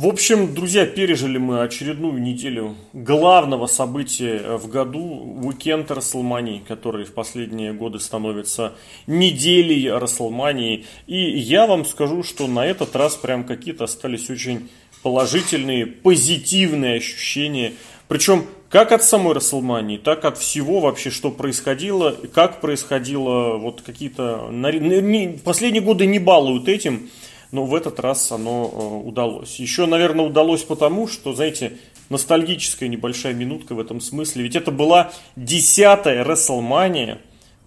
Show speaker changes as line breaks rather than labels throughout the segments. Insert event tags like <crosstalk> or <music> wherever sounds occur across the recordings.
В общем, друзья, пережили мы очередную неделю главного события в году, уикенд Расселмании, который в последние годы становится неделей Расселмании. И я вам скажу, что на этот раз прям какие-то остались очень положительные, позитивные ощущения. Причем как от самой Расселмании, так от всего вообще, что происходило, как происходило, вот какие-то... Последние годы не балуют этим, но в этот раз оно э, удалось. Еще, наверное, удалось потому, что, знаете, ностальгическая небольшая минутка в этом смысле. Ведь это была десятая WrestleMania,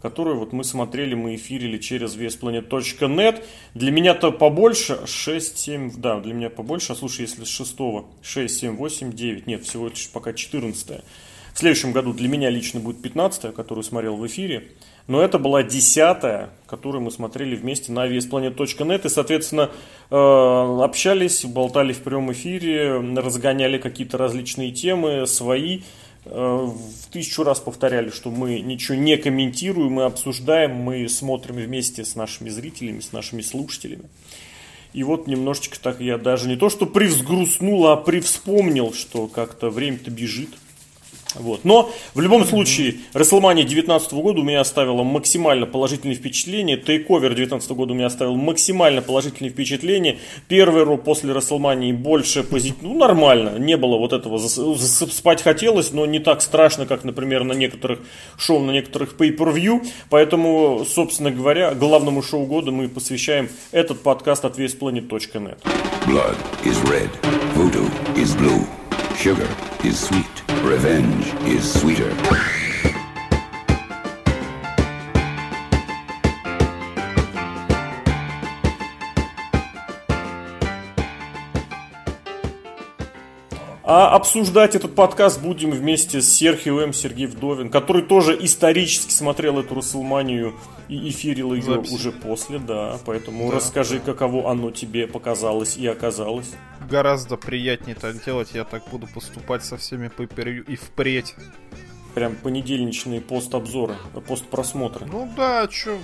которую вот мы смотрели, мы эфирили через VSPlanet.net. Для меня-то побольше, 6, 7, да, для меня побольше, а слушай, если с 6, 6, 7, 8, 9, нет, всего лишь пока 14. В следующем году для меня лично будет 15, которую смотрел в эфире. Но это была десятая, которую мы смотрели вместе на VSPlanet.net. И, соответственно, э, общались, болтали в прямом эфире, разгоняли какие-то различные темы, свои. Э, в тысячу раз повторяли, что мы ничего не комментируем, мы обсуждаем, мы смотрим вместе с нашими зрителями, с нашими слушателями. И вот немножечко так я даже не то, что привзгрустнул, а привспомнил, что как-то время-то бежит. Вот. Но в любом случае, WrestleMania 2019 года у меня оставила максимально положительные впечатления. Тейковер 2019 года у меня оставил максимально положительные впечатления. Первый ро после WrestleMania больше позитивно, ну нормально. Не было вот этого, спать хотелось, но не так страшно, как, например, на некоторых шоу, на некоторых pay-per-view. Поэтому, собственно говоря, главному шоу года мы посвящаем этот подкаст от VSPlanet.net. Blood is red, voodoo is blue, sugar is sweet. Revenge is sweeter. А обсуждать этот подкаст будем вместе с Серхием Сергей Вдовин, который тоже исторически смотрел эту Расселманию и эфирил ее Запись. уже после, да. Поэтому да. расскажи, каково оно тебе показалось и оказалось.
Гораздо приятнее так делать, я так буду поступать со всеми пейперью и впредь.
Прям понедельничные постобзоры, постпросмотры.
Ну да, чё,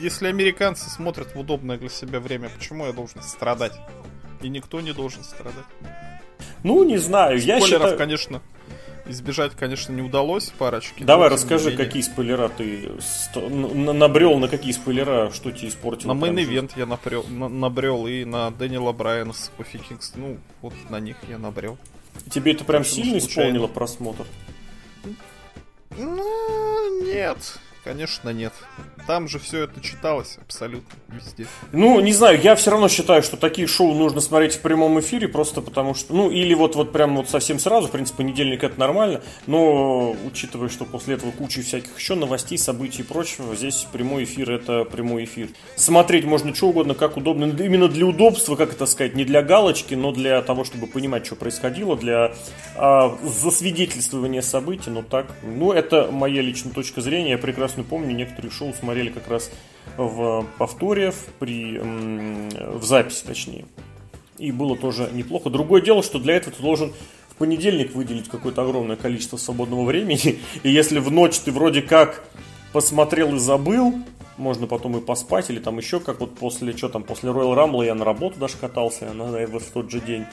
если американцы смотрят в удобное для себя время, почему я должен страдать? И никто не должен страдать.
Ну, не знаю,
Спойлеров, я считаю... конечно, избежать, конечно, не удалось парочки.
Давай расскажи, какие спойлера ты набрел, на какие спойлера, что тебе испортило.
На мейн ивент я напрел, на, набрел и на Дэниела Брайана с Кофи Кингс. Ну, вот на них я набрел.
Тебе это прям сильно исполнило просмотр?
Ну, нет. Конечно, нет. Там же все это читалось абсолютно везде.
Ну, не знаю, я все равно считаю, что такие шоу нужно смотреть в прямом эфире, просто потому что, ну, или вот, вот прям вот совсем сразу, в принципе, понедельник это нормально, но учитывая, что после этого куча всяких еще новостей, событий и прочего, здесь прямой эфир это прямой эфир. Смотреть можно что угодно, как удобно, именно для удобства, как это сказать, не для галочки, но для того, чтобы понимать, что происходило, для а, засвидетельствования событий, ну так, ну, это моя личная точка зрения, я прекрасно помню, некоторые шоу смотрели как раз в повторе, при, в записи точнее. И было тоже неплохо. Другое дело, что для этого ты должен в понедельник выделить какое-то огромное количество свободного времени. <laughs> И если в ночь ты вроде как посмотрел и забыл, можно потом и поспать, или там еще как вот после, что там, после Royal Rumble я на работу даже катался, на, в тот же день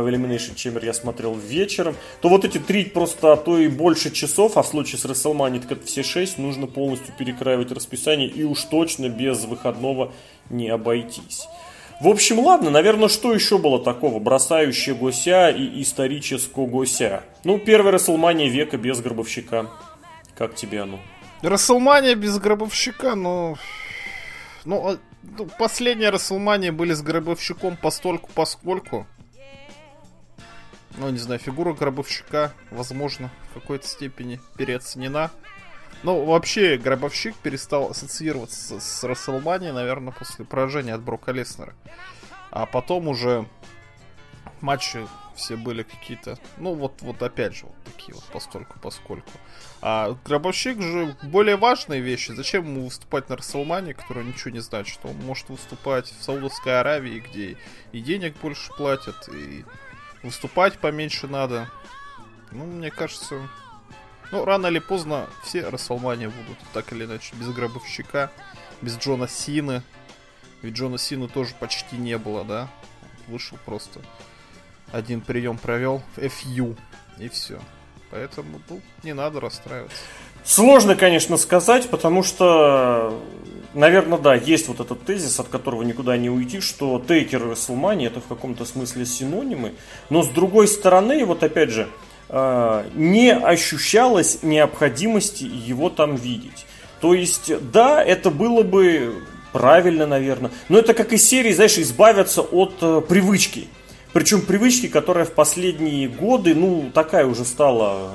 в Elimination Chamber я смотрел вечером, то вот эти три просто, а то и больше часов, а в случае с WrestleMania так это все шесть, нужно полностью перекраивать расписание и уж точно без выходного не обойтись. В общем, ладно, наверное, что еще было такого, бросающего гуся и исторического гуся? Ну, первая Расселмания века без гробовщика. Как тебе оно?
Расселмания без гробовщика, ну... Ну, а, ну последняя Расселмания были с гробовщиком постольку поскольку ну, не знаю, фигура гробовщика, возможно, в какой-то степени переоценена. Ну, вообще, гробовщик перестал ассоциироваться с, с Расселманией, наверное, после поражения от Брока Леснера. А потом уже матчи все были какие-то, ну вот, вот опять же, вот такие вот постольку поскольку. А Гробовщик же более важные вещи. Зачем ему выступать на Расселмане, который ничего не значит? Он может выступать в Саудовской Аравии, где и денег больше платят, и выступать поменьше надо. Ну, мне кажется, ну, рано или поздно все Расселмания будут, так или иначе, без Гробовщика, без Джона Сины. Ведь Джона Сины тоже почти не было, да? Вышел просто один прием провел, FU, и все. Поэтому ну, не надо расстраиваться.
Сложно, конечно, сказать, потому что, наверное, да, есть вот этот тезис, от которого никуда не уйти, что Тейкер и Расселмани это в каком-то смысле синонимы. Но с другой стороны, вот опять же, э, не ощущалось необходимости его там видеть. То есть, да, это было бы правильно, наверное. Но это как из серии, знаешь, избавиться от э, привычки. Причем привычки, которая в последние годы, ну, такая уже стала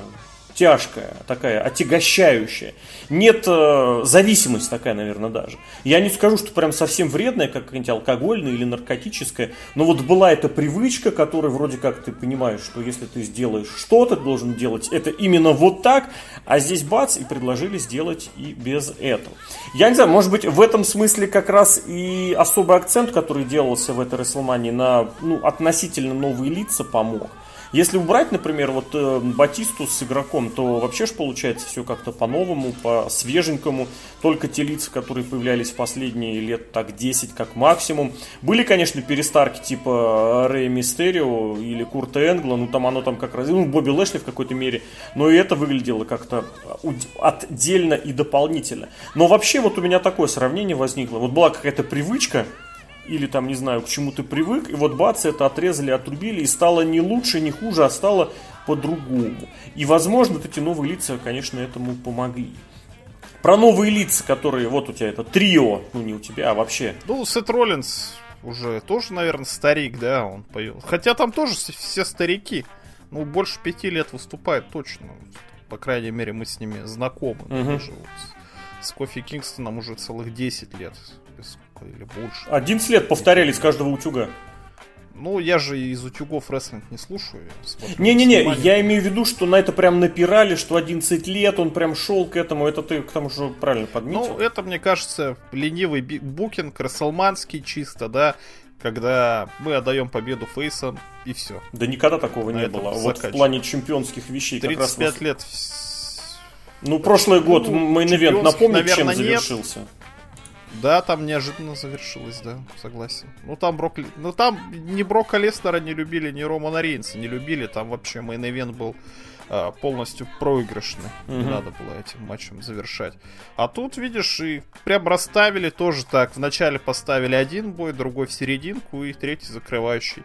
тяжкая, такая отягощающая. Нет э, зависимость такая, наверное, даже. Я не скажу, что прям совсем вредная, как какая-нибудь алкогольная или наркотическая, но вот была эта привычка, которая вроде как ты понимаешь, что если ты сделаешь что-то, ты должен делать это именно вот так, а здесь бац, и предложили сделать и без этого. Я не знаю, может быть, в этом смысле как раз и особый акцент, который делался в этой Расселмании на ну, относительно новые лица помог. Если убрать, например, вот э, Батисту с игроком, то вообще же получается все как-то по-новому, по-свеженькому. Только те лица, которые появлялись в последние лет так 10 как максимум. Были, конечно, перестарки типа Рэя Мистерио или Курта Энгла, ну там оно там как раз, ну Бобби Лэшли в какой-то мере, но и это выглядело как-то отдельно и дополнительно. Но вообще вот у меня такое сравнение возникло. Вот была какая-то привычка, или там, не знаю, к чему ты привык, и вот бац, это отрезали, отрубили, и стало не лучше, не хуже, а стало по-другому. И, возможно, вот эти новые лица, конечно, этому помогли. Про новые лица, которые, вот у тебя это трио, ну не у тебя, а вообще.
Ну, Сет Роллинс уже тоже, наверное, старик, да, он поет. Хотя там тоже все старики. Ну, больше пяти лет выступает точно. По крайней мере, мы с ними знакомы. Угу. Даже вот с Кофи Кингстоном уже целых 10 лет или больше.
11 лет повторяли с каждого утюга.
Ну, я же из утюгов рестлинг не слушаю.
Не-не-не, я имею в виду, что на это прям напирали, что 11 лет он прям шел к этому. Это ты к тому же правильно подметил.
Ну, это, мне кажется, ленивый букинг, расселманский чисто, да, когда мы отдаем победу face ам и все.
Да никогда такого на не было. Вот в плане чемпионских вещей.
35 как раз лет.
Ну, прошлый год ну, main event, напомню, чем завершился. Нет.
Да, там неожиданно завершилось, да, согласен. Ну там Брок... Ну там ни Брока Леснара не любили, ни Романа Рейнса не любили. Там вообще main event был а, полностью проигрышный. Угу. Не надо было этим матчем завершать. А тут, видишь, и прям расставили тоже так. Вначале поставили один бой, другой в серединку и третий закрывающий.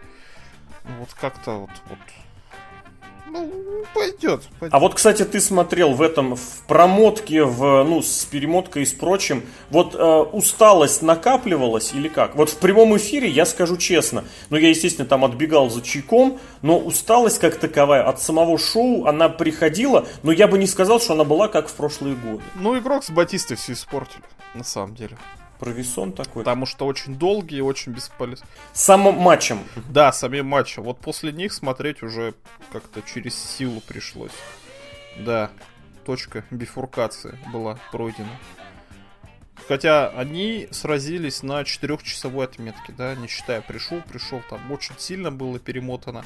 Вот как-то вот, вот пойдет, пойдет.
А вот, кстати, ты смотрел в этом, в промотке, в, ну, с перемоткой и с прочим, вот э, усталость накапливалась или как? Вот в прямом эфире, я скажу честно, ну, я, естественно, там отбегал за чайком, но усталость как таковая от самого шоу, она приходила, но я бы не сказал, что она была как в прошлые годы.
Ну, игрок с Батистой все испортили, на самом деле.
Провисон такой.
Потому что очень долгие и очень бесполезные.
Самым матчем. <laughs>
Да, самим матчем. Вот после них смотреть уже как-то через силу пришлось. Да, точка бифуркации была пройдена. Хотя они сразились на четырехчасовой отметке, да, не считая пришел, пришел, там очень сильно было перемотано.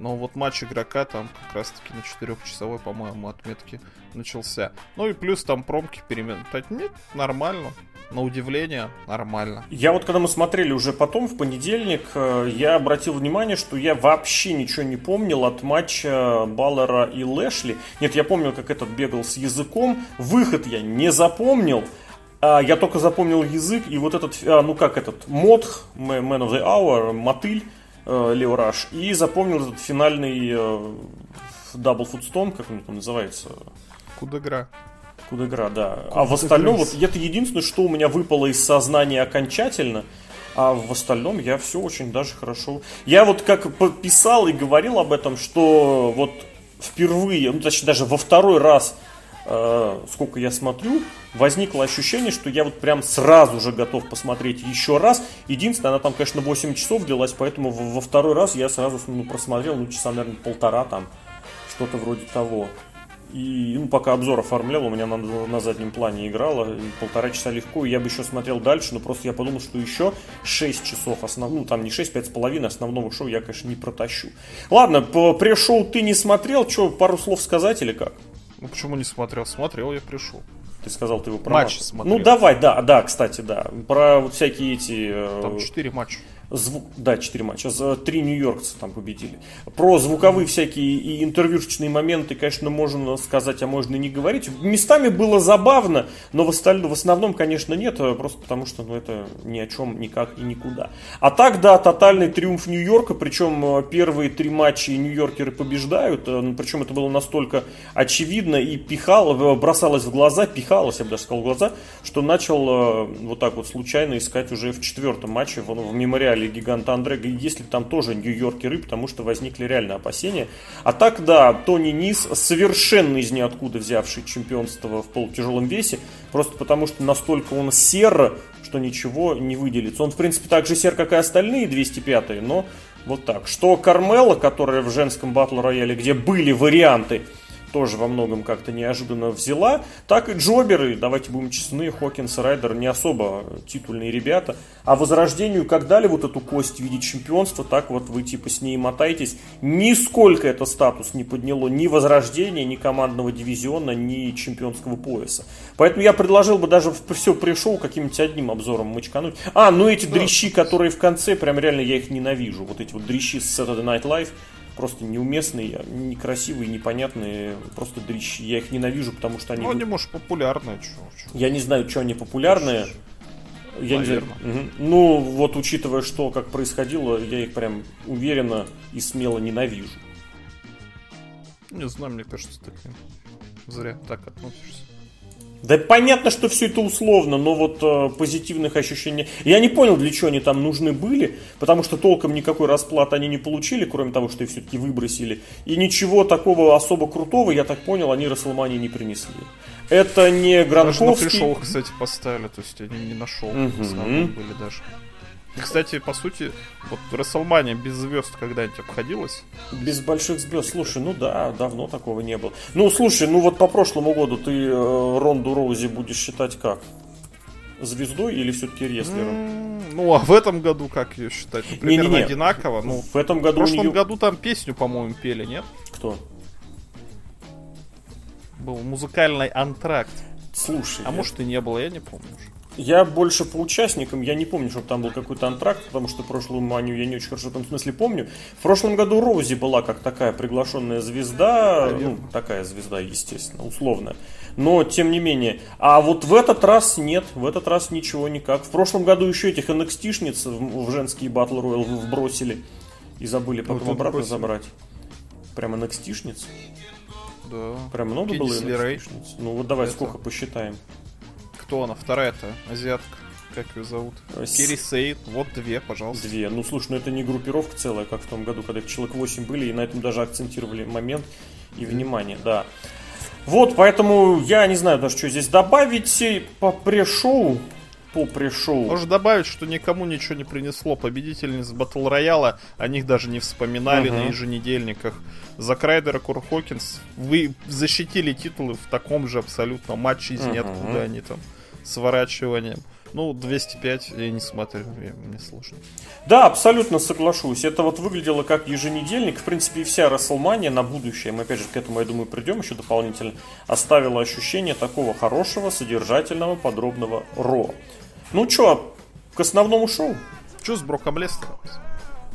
Но вот матч игрока там как раз таки на четырехчасовой, по-моему, отметке начался. Ну и плюс там промки перемотать. Нет, нормально на удивление, нормально.
Я вот когда мы смотрели уже потом, в понедельник, э, я обратил внимание, что я вообще ничего не помнил от матча Баллера и Лэшли. Нет, я помнил, как этот бегал с языком. Выход я не запомнил. А я только запомнил язык и вот этот, а, ну как этот, мод, Man of the Hour, мотыль, Лео Раш. И запомнил этот финальный э, Double Foot как он там называется?
Кудегра.
Кудегра, да. а в остальном, вот это единственное, что у меня выпало из сознания окончательно. А в остальном я все очень даже хорошо. Я вот как писал и говорил об этом, что вот впервые, ну точнее даже во второй раз, э, сколько я смотрю, возникло ощущение, что я вот прям сразу же готов посмотреть еще раз. Единственное, она там, конечно, 8 часов длилась, поэтому во, второй раз я сразу ну, просмотрел, ну, часа, наверное, полтора там, что-то вроде того. И ну, пока обзор оформлял, у меня на, на заднем плане играло полтора часа легко, и я бы еще смотрел дальше, но просто я подумал, что еще 6 часов основного, ну там не 6, 5,5 основного шоу я, конечно, не протащу. Ладно, по пришел ты не смотрел, что, пару слов сказать или как?
Ну почему не смотрел? Смотрел, я пришел.
Ты сказал, ты его
про матч смотрел.
Ну давай, да, да, кстати, да. Про вот всякие эти...
Э, там 4 матча.
Звук, да, 4 матча, три нью-йоркца там победили. Про звуковые всякие и интервьюшечные моменты, конечно, можно сказать, а можно и не говорить. Местами было забавно, но в, остальном, в основном, конечно, нет, а просто потому что ну, это ни о чем, никак и никуда. А так, да, тотальный триумф Нью-Йорка, причем э, первые три матча нью-йоркеры побеждают, э, ну, причем это было настолько очевидно и пихало, бросалось в глаза, пихалось, я бы даже сказал, в глаза, что начал э, вот так вот случайно искать уже в четвертом матче в, в мемориале гиганта Андре, если там тоже нью-йоркеры, потому что возникли реальные опасения. А так, да, Тони Низ, совершенно из ниоткуда взявший чемпионство в полутяжелом весе, просто потому что настолько он сер, что ничего не выделится. Он, в принципе, так же сер, как и остальные 205-е, но вот так. Что Кармела, которая в женском батл рояле, где были варианты тоже во многом как-то неожиданно взяла, так и Джоберы, давайте будем честны, Хокинс и Райдер не особо титульные ребята. А Возрождению как дали вот эту кость в виде чемпионства, так вот вы типа с ней мотаетесь. Нисколько это статус не подняло ни Возрождения, ни командного дивизиона, ни чемпионского пояса. Поэтому я предложил бы даже все пришел каким-нибудь одним обзором мочкануть. А, ну эти да. дрищи, которые в конце, прям реально я их ненавижу. Вот эти вот дрищи с Saturday Night Live просто неуместные, некрасивые, непонятные, просто дрищи. Я их ненавижу, потому что они...
Ну, они, может, популярные. Чё,
чё. Я не знаю, что они популярные. Я не знаю. Угу. Ну, вот учитывая, что как происходило, я их прям уверенно и смело ненавижу.
Не знаю, мне кажется, ты зря так относишься.
Да понятно, что все это условно, но вот э, позитивных ощущений... Я не понял, для чего они там нужны были, потому что толком никакой расплаты они не получили, кроме того, что их все-таки выбросили. И ничего такого особо крутого, я так понял, они Расселмане не принесли. Это не Гранковский... Даже на
пришел, кстати, поставили, то есть я не, не нашел, угу. были даже. Кстати, по сути, вот Расселмания без звезд когда-нибудь обходилась?
Без больших звезд, слушай, ну да, давно такого не было. Ну, слушай, ну вот по прошлому году ты э, Ронду Роузи будешь считать как? Звездой или все-таки рестлером?
Mm, ну, а в этом году как ее считать? Ну, примерно не, не, не. одинаково. Ну,
в этом году
В прошлом нее... году там песню, по-моему, пели, нет?
Кто?
Был музыкальный антракт.
Слушай.
А я... может и не было, я не помню уже.
Я больше по участникам, я не помню, чтобы там был какой-то антракт, потому что прошлую манию я не очень хорошо в этом смысле помню. В прошлом году Роузи была как такая приглашенная звезда, Наверное. ну, такая звезда, естественно, условная. Но, тем не менее, а вот в этот раз нет, в этот раз ничего никак. В прошлом году еще этих NXT-шниц в, в женские Battle Royale вбросили и забыли потом вот обратно бросили. забрать. Прям NXT-шниц?
Да.
Прям много было NXT-шниц? Ну вот давай, Это... сколько посчитаем
кто она? Вторая-то азиатка. Как ее зовут? Э, Керри Сейд. Вот две, пожалуйста.
Две. Ну, слушай, ну это не группировка целая, как в том году, когда их человек 8 были, и на этом даже акцентировали момент и внимание, да. Вот, поэтому я не знаю даже, что здесь добавить по пришоу по пришоу.
Можно добавить, что никому ничего не принесло. Победительниц Батл Рояла о них даже не вспоминали uh-huh. на еженедельниках. За Крайдера Кур Хокинс вы защитили титулы в таком же абсолютно матче из uh-huh. ниоткуда они там сворачиванием. Ну, 205 я не смотрю, мне сложно.
Да, абсолютно соглашусь. Это вот выглядело как еженедельник. В принципе, и вся Расселмания на будущее, мы опять же к этому, я думаю, придем еще дополнительно, оставила ощущение такого хорошего, содержательного, подробного Ро. Ну чё, к основному шоу?
Чё с Броком Лестером?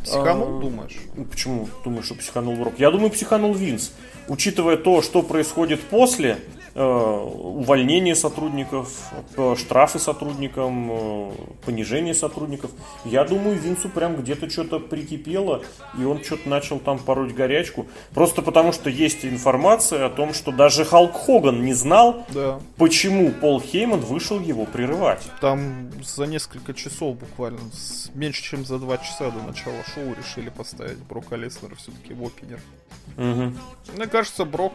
Психанул, а, думаешь?
Почему думаешь, что психанул Брок? Я думаю, психанул Винс. Учитывая то, что происходит после, увольнение сотрудников, штрафы сотрудникам, э, понижение сотрудников. Я думаю, Винсу прям где-то что-то прикипело, и он что-то начал там пороть горячку. Просто потому, что есть информация о том, что даже Халк Хоган не знал, да. почему Пол Хейман вышел его прерывать.
Там за несколько часов буквально, меньше чем за два часа до начала шоу решили поставить Брока Леснера все-таки в опенер. Угу. Мне кажется, Брок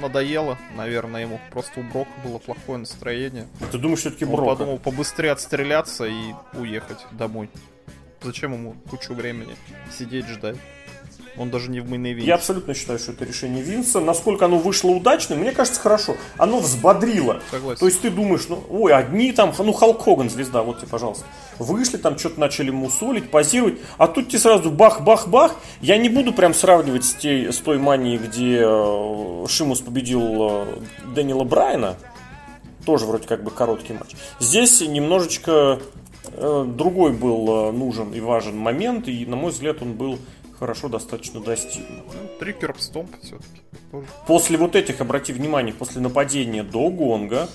надоело, наверное, ему. Просто у Брока было плохое настроение.
Ты думаешь, все-таки
Он
Брок?
подумал побыстрее отстреляться и уехать домой. Зачем ему кучу времени сидеть, ждать? Он даже не в мейн
Я абсолютно считаю, что это решение Винса. Насколько оно вышло удачным, мне кажется, хорошо. Оно взбодрило.
Согласен.
То есть ты думаешь, ну, ой, одни там, ну, Халк Хоган, звезда, вот тебе, пожалуйста. Вышли, там что-то начали мусолить, позировать, а тут тебе сразу бах-бах-бах. Я не буду прям сравнивать с, той, с той манией, где э, Шимус победил э, Дэниела Брайана. Тоже вроде как бы короткий матч. Здесь немножечко Э, другой был э, нужен и важен момент, и, на мой взгляд, он был хорошо достаточно достигнут.
Ну, три керпстомп все-таки.
После вот этих, обрати внимание, после нападения до гонга,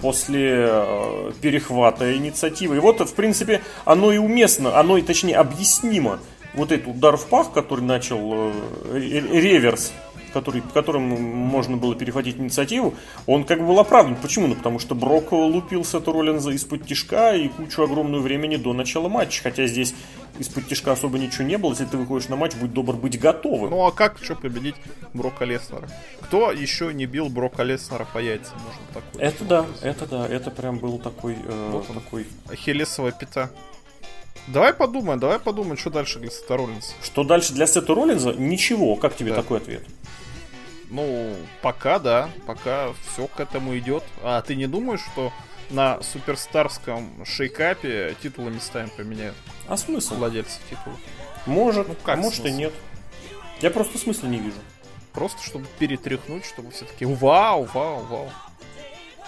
после э, перехвата инициативы. И вот, в принципе, оно и уместно, оно и точнее объяснимо. Вот этот удар в пах, который начал э, реверс который, которым можно было перехватить инициативу, он как бы был оправдан. Почему? Ну, потому что Брок лупил Сета Роллинза из-под тишка и кучу огромного времени до начала матча. Хотя здесь из-под тишка особо ничего не было. Если ты выходишь на матч, будь добр быть готовым.
Ну а как что победить Брока Леснера? Кто еще не бил Брока Леснера по яйцам? Можно
такой это да, это да, это прям был такой... Э, вот такой...
Ахиллесова пята. Давай подумаем, давай подумаем, что дальше для Сета Роллинза.
Что дальше для Сета Роллинза? Ничего. Как тебе да. такой ответ?
Ну, пока да, пока все к этому идет. А ты не думаешь, что на суперстарском шейкапе титулы местами поменяют?
А смысл?
Владельцев титулов.
Может, ну, как а может смысл? и нет. Я просто смысла не вижу.
Просто чтобы перетряхнуть, чтобы все-таки вау, вау, вау.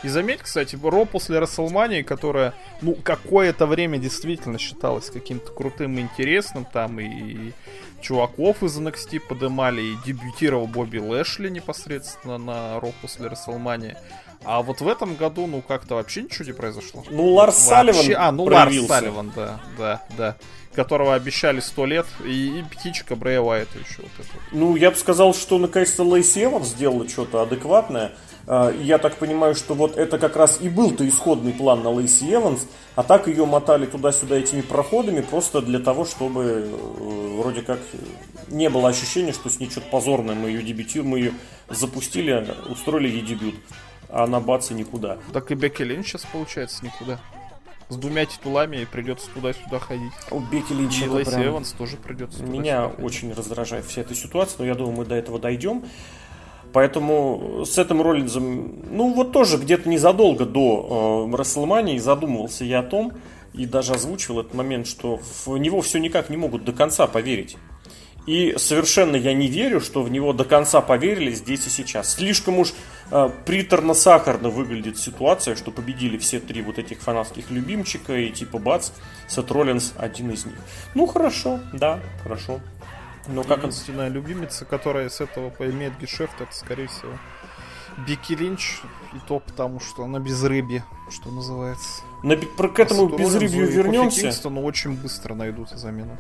И заметь, кстати, Ро после Расселмании, которая, ну, какое-то время действительно считалась каким-то крутым и интересным, там и чуваков из NXT подымали, и дебютировал Бобби Лэшли непосредственно на Ро после Расселмании. А вот в этом году, ну, как-то вообще ничего не произошло.
Ну, Ларс вообще... Салливан
А, ну, проявился. Ларс Салливан, да, да, да. Которого обещали сто лет, и, и птичка Брэя Уайта еще вот это.
Ну, я бы сказал, что наконец-то Лейси Эванс сделала что-то адекватное. А, я так понимаю, что вот это как раз и был-то исходный план на Лейси Эванс, а так ее мотали туда-сюда этими проходами просто для того, чтобы э, вроде как не было ощущения, что с ней что-то позорное, мы ее дебютируем, мы ее запустили, устроили ей дебют, а на баце никуда.
Так и Бекки Линч сейчас получается никуда. С двумя титулами придется туда-сюда ходить.
У Бекки Линч
и Лейси прям... Эванс тоже придется
Меня очень раздражает вся эта ситуация, но я думаю, мы до этого дойдем. Поэтому с этим Роллинзом, ну вот тоже где-то незадолго до э, Расселмании задумывался я о том, и даже озвучивал этот момент, что в него все никак не могут до конца поверить. И совершенно я не верю, что в него до конца поверили здесь и сейчас. Слишком уж э, приторно-сахарно выглядит ситуация, что победили все три вот этих фанатских любимчика, и типа бац, Сет Роллинс один из них. Ну хорошо, да, хорошо.
Но как Единственная любимица, которая с этого поимеет гешефт, это, скорее всего, Бики Линч. И то потому, что она без рыбья, что называется.
На, про, к этому а безрыбью вернемся.
Кингстону очень быстро найдут замену.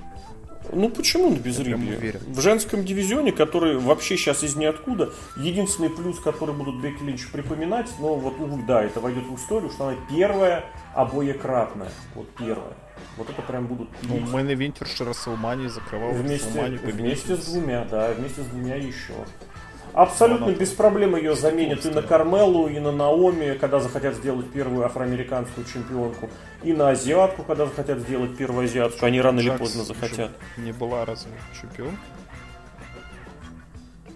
Ну почему на безрыбье? В женском дивизионе, который вообще сейчас из ниоткуда, единственный плюс, который будут Бекки Линч припоминать, но вот, увы, да, это войдет в историю, что она первая обоекратная. Вот первая. Вот это прям будут...
Ну, Мэн Винтерши Расселмани закрывал
вместе, вместе с двумя, да, вместе с двумя еще. Абсолютно без проблем ее заменят и на Кармелу, и на Наоми, когда захотят сделать первую афроамериканскую чемпионку, и на азиатку, когда захотят сделать первую азиатку. Они рано или поздно захотят.
Не была разве чемпион?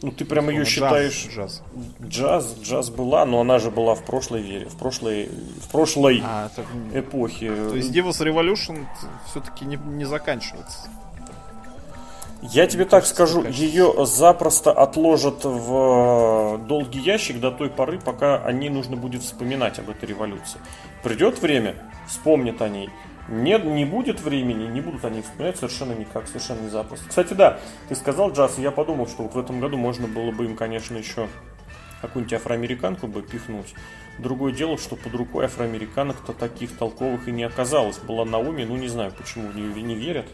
Ну ты прям ее считаешь...
Джаз.
Джаз, джаз была, но она же была в прошлой вере, в прошлой, в прошлой а, так... эпохе.
То есть Divas Revolution все-таки не, не заканчивается.
Я тебе так скажу, ее запросто отложат в э, долгий ящик до той поры, пока о ней нужно будет вспоминать об этой революции. Придет время, вспомнят о ней. Нет, не будет времени, не будут они вспоминать совершенно никак, совершенно не запросто. Кстати, да, ты сказал джаз, я подумал, что вот в этом году можно было бы им, конечно, еще какую-нибудь афроамериканку бы пихнуть. Другое дело, что под рукой афроамериканок-то таких толковых и не оказалось. Была Наоми, ну не знаю, почему в нее не верят.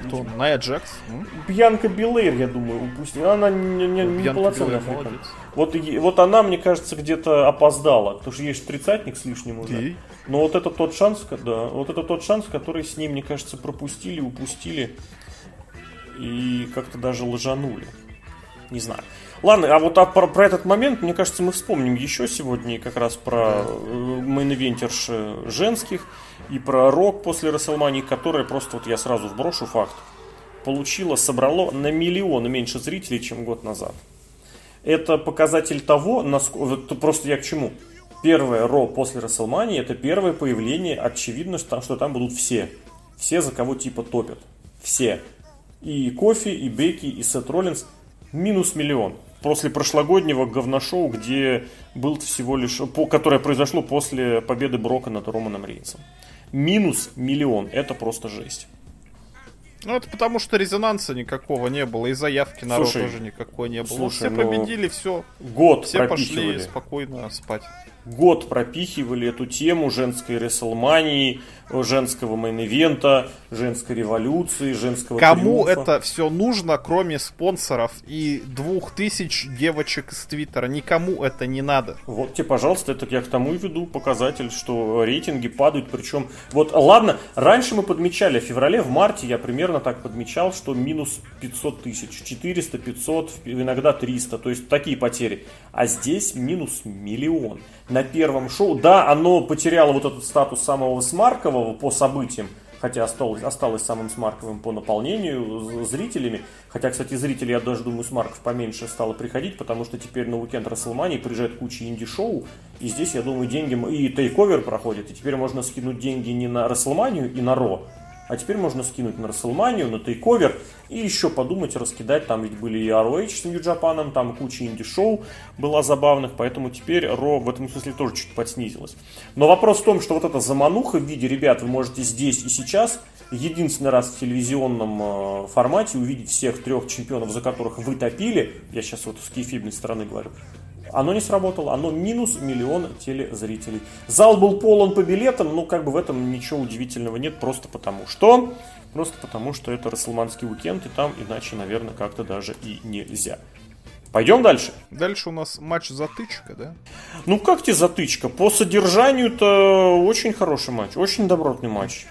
Кто? Найя Джекс?
Бьянка Билейр, я думаю, упустила. Она не, не, не полноценная Вот, вот она, мне кажется, где-то опоздала. Потому что есть тридцатник с лишним уже. И? Но вот это тот шанс, да, вот это тот шанс, который с ним, мне кажется, пропустили, упустили. И как-то даже лажанули. Не знаю. Ладно, а вот а про, про этот момент, мне кажется, мы вспомним еще сегодня как раз про да. main eventer ш женских и про Raw после Рестлмании, которая просто, вот я сразу вброшу факт, получила, собрало на миллион меньше зрителей, чем год назад. Это показатель того, насколько... Просто я к чему? Первое Raw после Рестлмании это первое появление, очевидно, что там, что там будут все. Все, за кого типа топят. Все. И Кофи, и Бекки, и Сет Роллинс. Минус миллион. После прошлогоднего говношоу, где был всего лишь... По, которое произошло после победы Брока над Романом Рейнсом Минус миллион. Это просто жесть.
Ну, это потому, что резонанса никакого не было, и заявки на тоже никакой не было. Слушай, ну, все победили, все.
Год
Все пошли спокойно спать
год пропихивали эту тему женской Рестлмании, женского main event а, женской революции, женского
Кому
триумфа.
это все нужно, кроме спонсоров и двух тысяч девочек из Твиттера? Никому это не надо.
Вот тебе, пожалуйста, это я к тому и веду показатель, что рейтинги падают, причем... Вот, ладно, раньше мы подмечали, в феврале, в марте я примерно так подмечал, что минус 500 тысяч, 400, 500, иногда 300, то есть такие потери. А здесь минус миллион на первом шоу. Да, оно потеряло вот этот статус самого смаркового по событиям, хотя осталось, осталось самым смарковым по наполнению зрителями. Хотя, кстати, зрители, я даже думаю, смарков поменьше стало приходить, потому что теперь на уикенд Расселмании приезжает куча инди-шоу, и здесь, я думаю, деньги... И тейковер проходит, и теперь можно скинуть деньги не на Расселманию и на Ро, а теперь можно скинуть на Расселманию, на тейковер и еще подумать, раскидать. Там ведь были и ROH с Japan, там куча инди-шоу была забавных, поэтому теперь Ро в этом смысле тоже чуть подснизилась. Но вопрос в том, что вот эта замануха в виде, ребят, вы можете здесь и сейчас единственный раз в телевизионном э, формате увидеть всех трех чемпионов, за которых вы топили, я сейчас вот с кейфибной стороны говорю, оно не сработало, оно минус миллион телезрителей. Зал был полон по билетам, но как бы в этом ничего удивительного нет, просто потому что... Просто потому что это Расселманский уикенд, и там иначе, наверное, как-то даже и нельзя. Пойдем дальше.
Дальше у нас матч затычка, да?
Ну как тебе затычка? По содержанию-то очень хороший матч, очень добротный матч.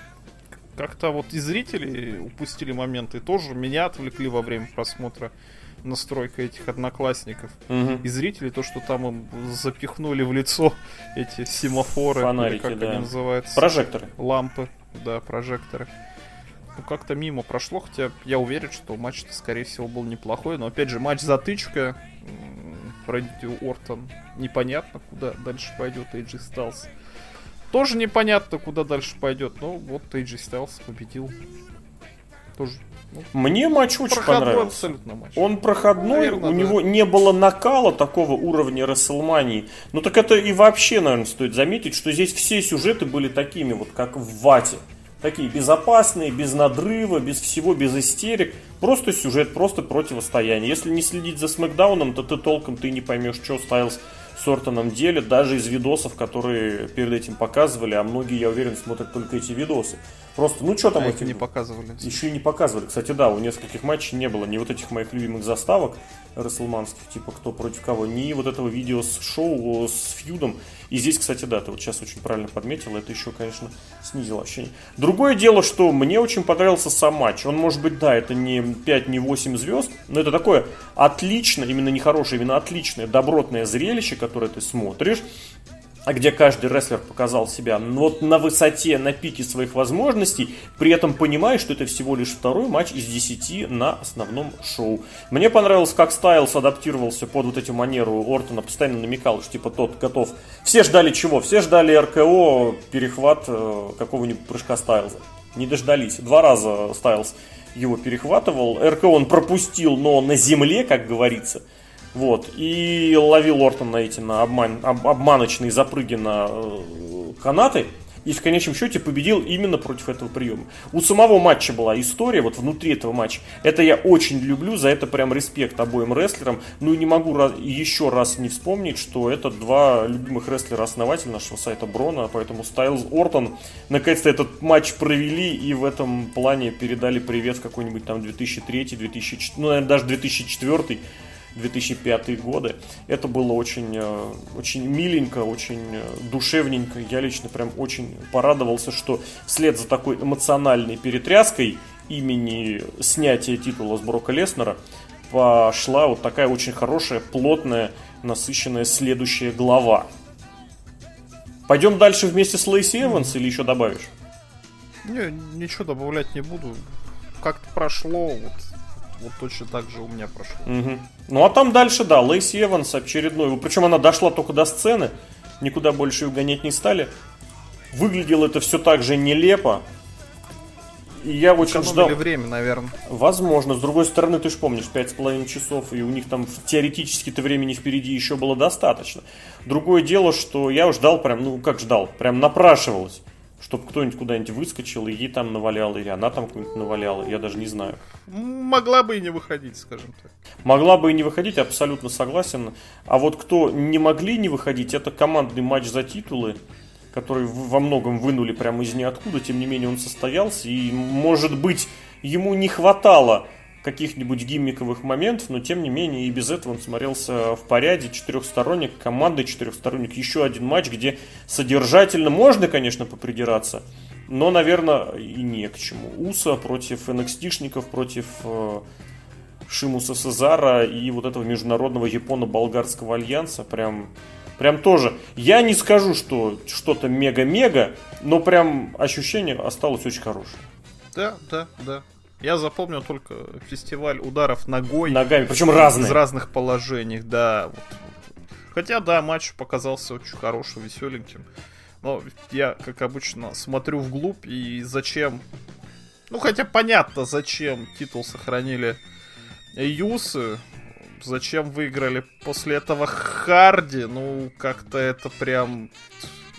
Как-то вот и зрители упустили моменты, тоже меня отвлекли во время просмотра настройка этих одноклассников.
Угу.
И зрители, то, что там им запихнули в лицо <laughs> эти семафоры,
Фонарики,
как
да.
они называются.
Прожекторы.
Лампы, да, прожекторы. Ну, как-то мимо прошло, хотя я уверен, что матч-то, скорее всего, был неплохой. Но, опять же, матч-затычка. Пройдите Ортон. Непонятно, куда дальше пойдет AJ Styles. Тоже непонятно, куда дальше пойдет. Но вот AJ Styles победил. Тоже
мне матч очень проходной понравился.
абсолютно матч.
Он проходной, Наверное, у да. него не было накала такого уровня Расселмании. Ну так это и вообще, наверное, стоит заметить, что здесь все сюжеты были такими, вот как в Вате. Такие безопасные, без надрыва, без всего, без истерик. Просто сюжет, просто противостояние. Если не следить за Смакдауном, то ты толком ты не поймешь, что Стайлз с Ортоном делит, даже из видосов, которые перед этим показывали, а многие, я уверен, смотрят только эти видосы. Просто, ну что там
а эти... не показывали.
Еще и не показывали. Кстати, да, у нескольких матчей не было ни вот этих моих любимых заставок расселманских, типа кто против кого, ни вот этого видео с шоу с фьюдом. И здесь, кстати, да, ты вот сейчас очень правильно подметил, это еще, конечно, снизило ощущение. Другое дело, что мне очень понравился сам матч. Он, может быть, да, это не 5, не 8 звезд, но это такое отличное, именно не хорошее, именно отличное, добротное зрелище, которое ты смотришь где каждый рестлер показал себя вот на высоте, на пике своих возможностей, при этом понимая, что это всего лишь второй матч из 10 на основном шоу. Мне понравилось, как Стайлс адаптировался под вот эту манеру Ортона, постоянно намекал, что типа тот готов. Все ждали чего? Все ждали РКО, перехват э, какого-нибудь прыжка Стайлза. Не дождались. Два раза Стайлз его перехватывал. РКО он пропустил, но на земле, как говорится. Вот. И ловил Ортон на эти на обман, об, обманочные запрыги на э, канаты. И в конечном счете победил именно против этого приема. У самого матча была история, вот внутри этого матча. Это я очень люблю, за это прям респект обоим рестлерам. Ну и не могу раз, еще раз не вспомнить, что это два любимых рестлера-основателя нашего сайта Брона, поэтому Стайлз Ортон наконец-то этот матч провели и в этом плане передали привет какой-нибудь там 2003, 2004, ну, наверное, даже 2004 2005 годы. Это было очень, э, очень миленько, очень э, душевненько. Я лично прям очень порадовался, что вслед за такой эмоциональной перетряской имени снятия титула с Брока Леснера пошла вот такая очень хорошая, плотная, насыщенная следующая глава. Пойдем дальше вместе с Лейси Эванс или еще добавишь?
Не, ничего добавлять не буду. Как-то прошло, вот вот точно так же у меня прошло.
Угу. Ну а там дальше, да, Лейси Эванс очередной. Причем она дошла только до сцены, никуда больше ее гонять не стали. Выглядело это все так же нелепо. И я очень ждал.
время, наверное.
Возможно. С другой стороны, ты же помнишь, пять с половиной часов, и у них там теоретически-то времени впереди еще было достаточно. Другое дело, что я ждал прям, ну как ждал, прям напрашивалось чтобы кто-нибудь куда-нибудь выскочил, и ей там навалял, или она там куда-нибудь наваляла, я даже не знаю.
Могла бы и не выходить, скажем так.
Могла бы и не выходить, абсолютно согласен. А вот кто не могли не выходить, это командный матч за титулы, который во многом вынули прямо из ниоткуда, тем не менее он состоялся, и, может быть, ему не хватало каких-нибудь гиммиковых моментов, но тем не менее и без этого он смотрелся в порядке. Четырехсторонник, команда четырехсторонник. Еще один матч, где содержательно можно, конечно, попридираться, но, наверное, и не к чему. Уса против NXT-шников, против э, Шимуса Сезара и вот этого международного японо-болгарского альянса. Прям, прям тоже. Я не скажу, что что-то мега-мега, но прям ощущение осталось очень хорошее.
Да, да, да. Я запомнил только фестиваль ударов ногой.
Ногами, причем разные.
Из разных положений, да. Вот. Хотя, да, матч показался очень хорошим, веселеньким. Но я, как обычно, смотрю вглубь и зачем... Ну, хотя понятно, зачем титул сохранили Юсы, зачем выиграли после этого Харди, ну, как-то это прям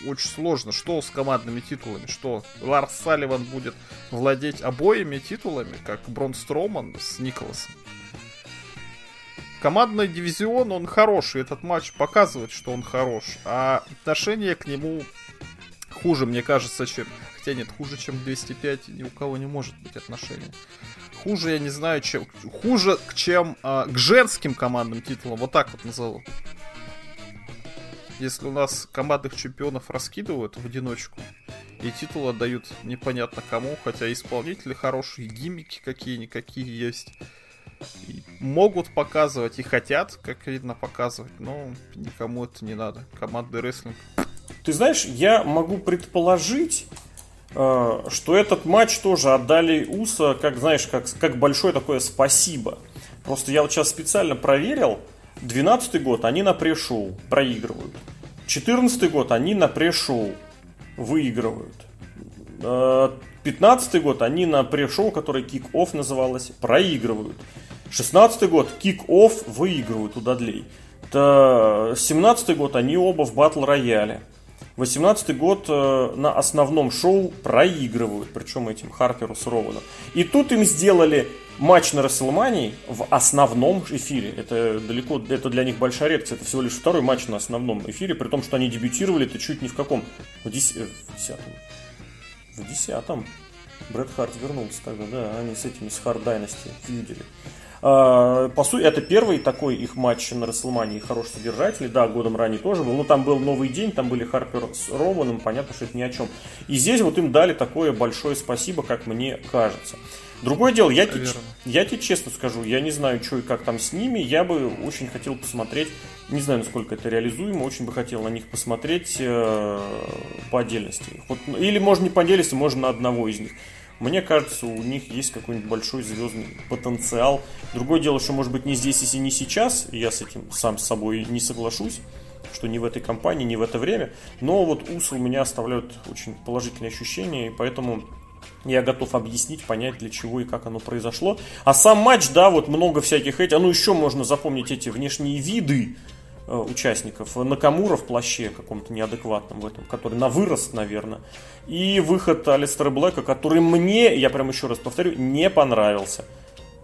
очень сложно. Что с командными титулами? Что Ларс Салливан будет владеть обоими титулами, как Брон Строман с Николасом? Командный дивизион, он хороший. Этот матч показывает, что он хорош. А отношение к нему хуже, мне кажется, чем... Хотя нет, хуже, чем 205 ни у кого не может быть отношения. Хуже, я не знаю, чем... Хуже, чем а, к женским командным титулам. Вот так вот назову. Если у нас командных чемпионов раскидывают в одиночку, и титул отдают непонятно кому, хотя исполнители хорошие, гиммики какие-никакие есть. И могут показывать и хотят, как видно, показывать, но никому это не надо. Командный рестлинг.
Ты знаешь, я могу предположить, э, что этот матч тоже отдали Уса, как знаешь, как, как большое такое спасибо. Просто я вот сейчас специально проверил, 12 год они на пре-шоу проигрывают. 14 год они на пре-шоу выигрывают. 15 год они на пре-шоу, которое Kick-Off называлось, проигрывают. 16 год Kick-Off выигрывают у Дадлей. 17 год они оба в батл рояле. 18 год э, на основном шоу проигрывают, причем этим Харперу с Роуэном. И тут им сделали матч на Расселмании в основном эфире. Это далеко, это для них большая редкость. Это всего лишь второй матч на основном эфире, при том, что они дебютировали это чуть не в каком? В, дес... Э, в десятом. В десятом. Брэд Харт вернулся тогда, да, они с этими, с Хард Дайности фьюдили. А, по сути, это первый такой их матч на Расселмании, хороший содержатель. Да, годом ранее тоже был. Но там был новый день, там были Харпер с Романом, понятно, что это ни о чем. И здесь вот им дали такое большое спасибо, как мне кажется. Другое дело, я, тебе, я тебе честно скажу, я не знаю, что и как там с ними. Я бы очень хотел посмотреть, не знаю, насколько это реализуемо, очень бы хотел на них посмотреть э, по отдельности. Вот, или можно не по отдельности, можно на одного из них. Мне кажется, у них есть какой-нибудь большой звездный потенциал. Другое дело, что может быть не здесь, если не сейчас, я с этим сам с собой не соглашусь, что не в этой компании, не в это время. Но вот усы у меня оставляют очень положительные ощущения, и поэтому я готов объяснить, понять, для чего и как оно произошло. А сам матч, да, вот много всяких этих, а ну еще можно запомнить эти внешние виды э, участников. Накамура в плаще каком-то неадекватном в этом, который на вырост, наверное. И выход Алистера Блэка, который мне, я прям еще раз повторю, не понравился.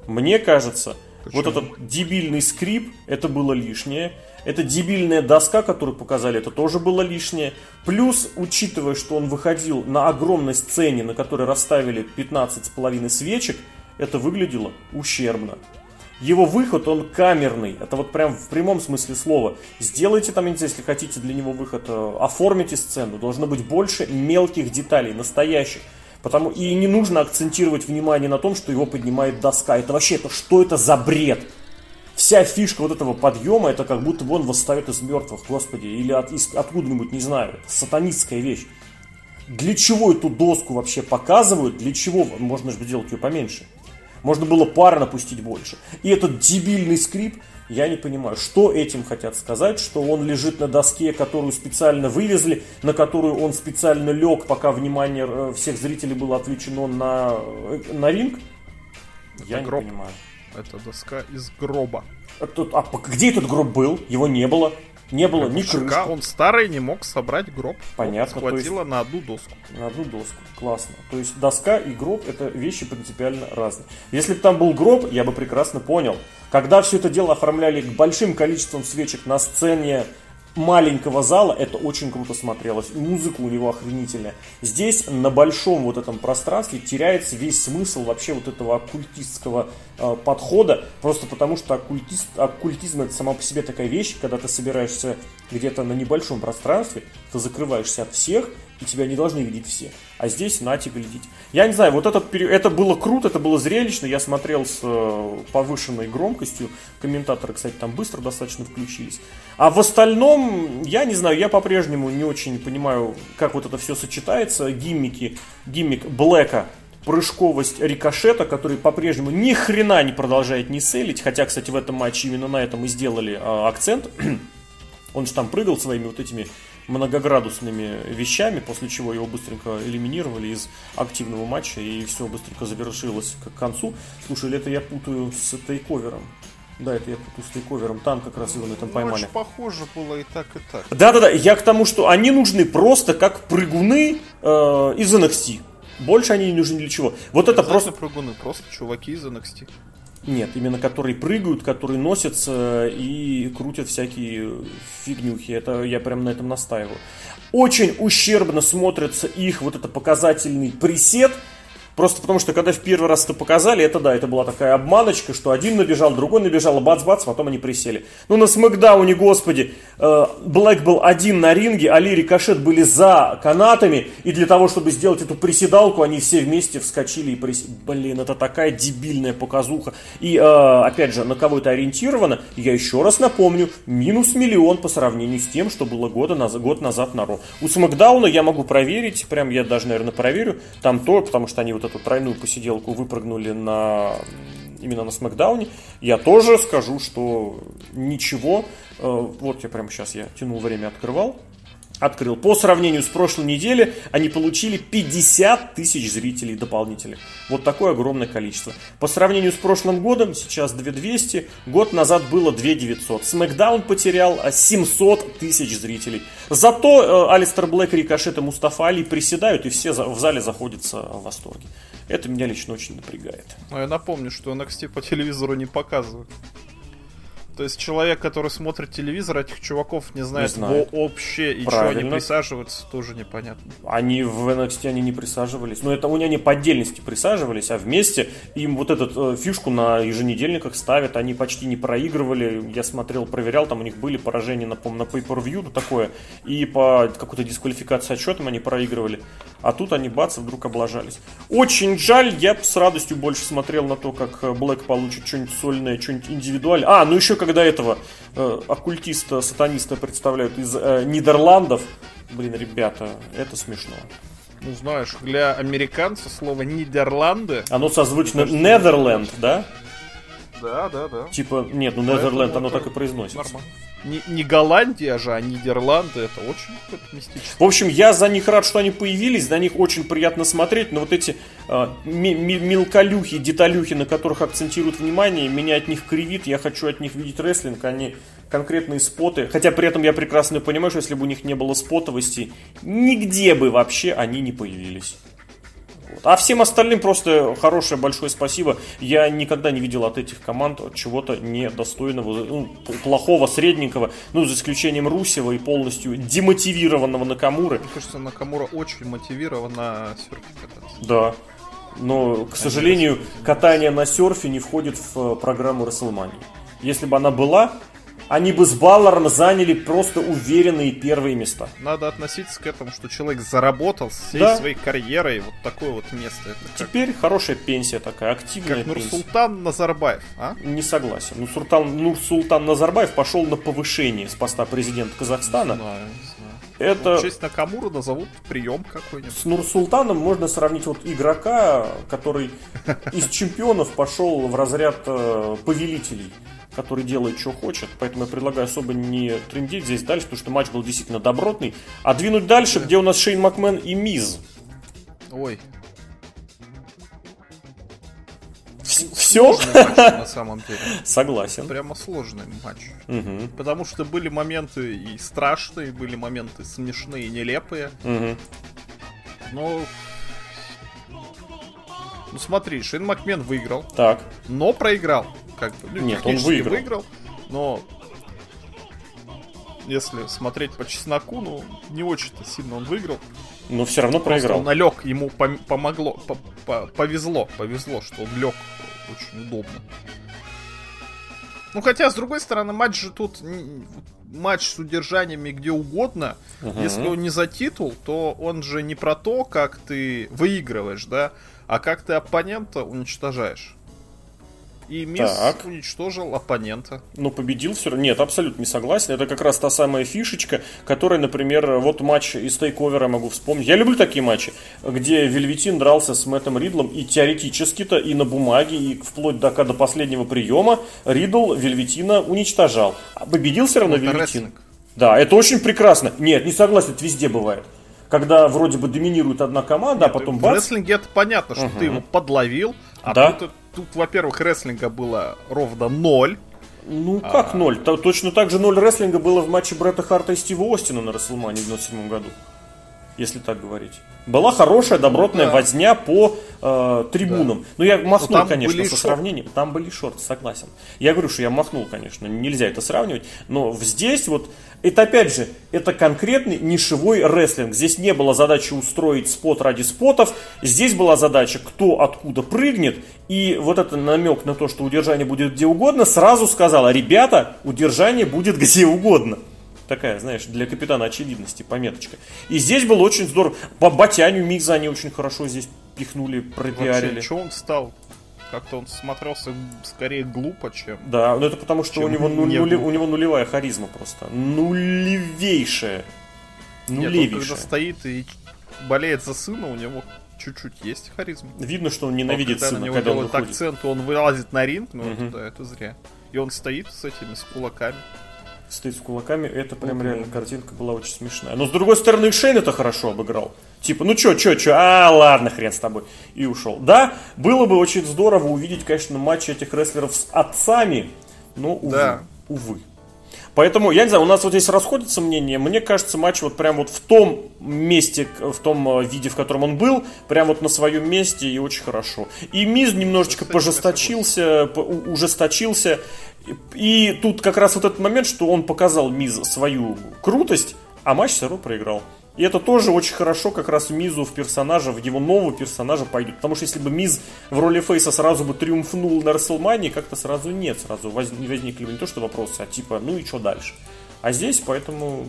Мне кажется, Почему? вот этот дебильный скрип, это было лишнее. Это дебильная доска, которую показали, это тоже было лишнее. Плюс, учитывая, что он выходил на огромной сцене, на которой расставили 15,5 свечек, это выглядело ущербно. Его выход, он камерный. Это вот прям в прямом смысле слова. Сделайте там, если хотите для него выход, э, оформите сцену. Должно быть больше мелких деталей, настоящих. Потому и не нужно акцентировать внимание на том, что его поднимает доска. Это вообще, это что это за бред? Вся фишка вот этого подъема, это как будто бы он восстает из мертвых, господи, или от, из, откуда-нибудь, не знаю, это сатанистская вещь. Для чего эту доску вообще показывают, для чего, можно же сделать ее поменьше. Можно было пара напустить больше. И этот дебильный скрип, я не понимаю, что этим хотят сказать, что он лежит на доске, которую специально вывезли, на которую он специально лег, пока внимание э, всех зрителей было отвлечено на, э, на ринг. Я
Это не понимаю. Это доска из гроба.
А, тут, а где этот гроб был? Его не было. Не было ни
Гробовщика,
крышки.
Он старый, не мог собрать гроб.
Понятно, то есть-
Хватило на одну доску.
На одну доску. Классно. То есть доска и гроб это вещи принципиально разные. Если бы там был гроб, я бы прекрасно понял. Когда все это дело оформляли большим количеством свечек на сцене маленького зала, это очень круто смотрелось. Музыка у него охренительная. Здесь на большом вот этом пространстве теряется весь смысл вообще вот этого оккультистского подхода. Просто потому что оккультист, оккультизм это сама по себе такая вещь, когда ты собираешься где-то на небольшом пространстве, ты закрываешься от всех, и тебя не должны видеть все. А здесь на тебе глядеть. Я не знаю, вот этот, пере- это было круто, это было зрелищно. Я смотрел с э, повышенной громкостью. Комментаторы, кстати, там быстро достаточно включились. А в остальном, я не знаю, я по-прежнему не очень понимаю, как вот это все сочетается. Гиммики, гиммик Блэка, прыжковость рикошета, который по-прежнему ни хрена не продолжает не селить. Хотя, кстати, в этом матче именно на этом и сделали э, акцент. <clears throat> Он же там прыгал своими вот этими многоградусными вещами, после чего его быстренько элиминировали из активного матча, и все быстренько завершилось к концу. Слушай, или это я путаю с тейковером? Да, это я путаю с тейковером, там как раз его на этом
Ну,
поймали.
очень похоже было и так, и так.
Да-да-да, я к тому, что они нужны просто как прыгуны э, из NXT. Больше они не нужны для чего. Вот это
Просто прыгуны, просто чуваки из NXT.
Нет, именно которые прыгают, которые носятся и крутят всякие фигнюхи. Это я прям на этом настаиваю. Очень ущербно смотрится их вот это показательный пресет. Просто потому что когда в первый раз это показали, это да, это была такая обманочка, что один набежал, другой набежал, и бац-бац, потом они присели. Ну на Смакдауне, господи, э, Блэк был один на ринге, Али и Рикошет были за канатами, и для того, чтобы сделать эту приседалку, они все вместе вскочили и присели. Блин, это такая дебильная показуха. И, э, опять же, на кого это ориентировано, я еще раз напомню, минус миллион по сравнению с тем, что было года наз- год назад на Ро. У Смакдауна я могу проверить, прям я даже, наверное, проверю, там то, потому что они вот эту тройную посиделку выпрыгнули на именно на Смакдауне, я тоже скажу, что ничего, э, вот я прямо сейчас я тянул время, открывал, открыл. По сравнению с прошлой неделей, они получили 50 тысяч зрителей дополнительных. Вот такое огромное количество. По сравнению с прошлым годом, сейчас 2200, год назад было 2900. Смакдаун потерял а, 700 тысяч зрителей. Зато э, Алистер Блэк, Рикошет и Мустафа Али приседают, и все за- в зале заходятся в восторге. Это меня лично очень напрягает.
Но я напомню, что NXT по телевизору не показывают. То есть человек, который смотрит телевизор, этих чуваков не знает,
знает.
вообще, и что они
Правильно.
присаживаются, тоже непонятно.
Они в NXT они не присаживались. Но это у них они по отдельности присаживались, а вместе им вот эту фишку на еженедельниках ставят. Они почти не проигрывали. Я смотрел, проверял, там у них были поражения, напомню, на Pay-Per-View такое. И по какой-то дисквалификации отчетам они проигрывали. А тут они, бац, вдруг облажались. Очень жаль, я с радостью больше смотрел на то, как э, Блэк получит что-нибудь сольное, что-нибудь индивидуальное. А, ну еще когда этого э, оккультиста, сатаниста представляют из э, Нидерландов, блин, ребята, это смешно.
Ну, знаешь, для американца слово Нидерланды...
Оно созвучно Netherland, да?
Да, да, да.
Типа, нет, ну Netherland, оно так и произносится.
Нормально. Не, Голландия же, а Нидерланды, это очень какое-то мистическое.
В общем, я за них рад, что они появились, на них очень приятно смотреть, но вот эти ми- мелколюхи, деталюхи, на которых акцентируют внимание, меня от них кривит, я хочу от них видеть рестлинг, а не конкретные споты. Хотя при этом я прекрасно понимаю, что если бы у них не было спотовости, нигде бы вообще они не появились. А всем остальным просто хорошее большое спасибо. Я никогда не видел от этих команд чего-то недостойного, ну, плохого, средненького, ну, за исключением Русева и полностью демотивированного Накамуры.
Мне кажется, Накамура очень мотивирован на серфе кататься.
Да. Но, к сожалению, катание на серфе не входит в э, программу Расселмании. Если бы она была, они бы с Балларом заняли просто уверенные первые места.
Надо относиться к этому, что человек заработал всей
Да.
своей карьерой вот такое вот место. Это как,
Теперь хорошая пенсия такая, активная
как
пенсия.
Нурсултан Назарбаев, а?
Не согласен. Ну, Суртан, Нурсултан Назарбаев пошел на повышение с поста президента Казахстана.
Знаю, не знаю.
Это
В честь Накамура назовут прием какой-нибудь.
с Нурсултаном можно сравнить вот игрока, который из чемпионов пошел в разряд э, повелителей, который делает, что хочет. Поэтому я предлагаю особо не трендить здесь дальше, потому что матч был действительно добротный. А двинуть дальше, где у нас Шейн Макмен и Миз.
Ой,
Вс- Все.
Матч, на самом деле.
Согласен.
Прямо сложный матч.
Угу.
Потому что были моменты и страшные, были моменты смешные, нелепые.
Угу.
Но... Ну смотри, Шейн Макмен выиграл.
Так.
Но проиграл. Как бы,
ну, Нет, он выиграл.
выиграл. Но если смотреть по чесноку, ну, не очень-то сильно он выиграл.
Но все равно проиграл.
Просто он налег, ему пом- помогло, по- по- повезло, повезло, что он лег очень удобно. Ну, хотя, с другой стороны, матч же тут матч с удержаниями где угодно. Uh-huh. Если он не за титул, то он же не про то, как ты выигрываешь, да, а как ты оппонента уничтожаешь. И Мисс так. уничтожил оппонента.
Ну, победил все равно. Нет, абсолютно не согласен. Это как раз та самая фишечка, которая, например, вот матч из тейковера могу вспомнить. Я люблю такие матчи, где Вельветин дрался с Мэттом Ридлом, и теоретически-то, и на бумаге, и вплоть до, до последнего приема Ридл Вельветина уничтожал. А победил все равно Вельветин. Рестлинг. Да, это очень прекрасно. Нет, не согласен, это везде бывает когда вроде бы доминирует одна команда, Нет, а потом
в бац. В рестлинге это понятно, что угу. ты его подловил, а
да.
тут тут, во-первых, рестлинга было ровно ноль.
Ну, как а... ноль? Точно так же ноль рестлинга было в матче Бретта Харта и Стива Остина на Расселмане в 97 году если так говорить. Была хорошая, добротная ну, да. возня по э, трибунам. Да. Ну, я махнул, конечно, со сравнением. Там были шорты, согласен. Я говорю, что я махнул, конечно, нельзя это сравнивать. Но здесь вот, это опять же, это конкретный нишевой рестлинг. Здесь не было задачи устроить спот ради спотов. Здесь была задача, кто откуда прыгнет. И вот это намек на то, что удержание будет где угодно, сразу сказала, ребята, удержание будет где угодно такая, знаешь, для капитана очевидности, пометочка. И здесь было очень здорово. По Батяню Мигза они очень хорошо здесь пихнули, пропиарили. Вообще,
что он стал? Как-то он смотрелся скорее глупо, чем...
Да, но это потому, что у него, нули, у него нулевая харизма просто. Нулевейшая. Нулевейшая. Нет, он
когда стоит и болеет за сына, у него чуть-чуть есть харизма.
Видно, что он ненавидит
когда
сына,
на него
когда
делает он акцент, он вылазит на ринг, но угу. да, это зря. И он стоит с этими, с кулаками
стоит с кулаками, это прям реально картинка была очень смешная. Но с другой стороны, и Шейн это хорошо обыграл. Типа, ну чё, чё, чё, а, ладно, хрен с тобой. И ушел. Да, было бы очень здорово увидеть, конечно, матч этих рестлеров с отцами, но, увы, да. увы. Поэтому, я не знаю, у нас вот здесь расходятся мнения. Мне кажется, матч вот прям вот в том месте, в том э, виде, в котором он был, прям вот на своем месте и очень хорошо. И Миз немножечко пожесточился, ужесточился. И тут как раз вот этот момент, что он показал Миз свою крутость, а матч все равно проиграл. И это тоже очень хорошо как раз Мизу в персонажа, в его нового персонажа пойдет. Потому что если бы Миз в роли Фейса сразу бы триумфнул на Расселмане, как-то сразу нет, сразу возникли бы не то что вопросы, а типа, ну и что дальше. А здесь, поэтому,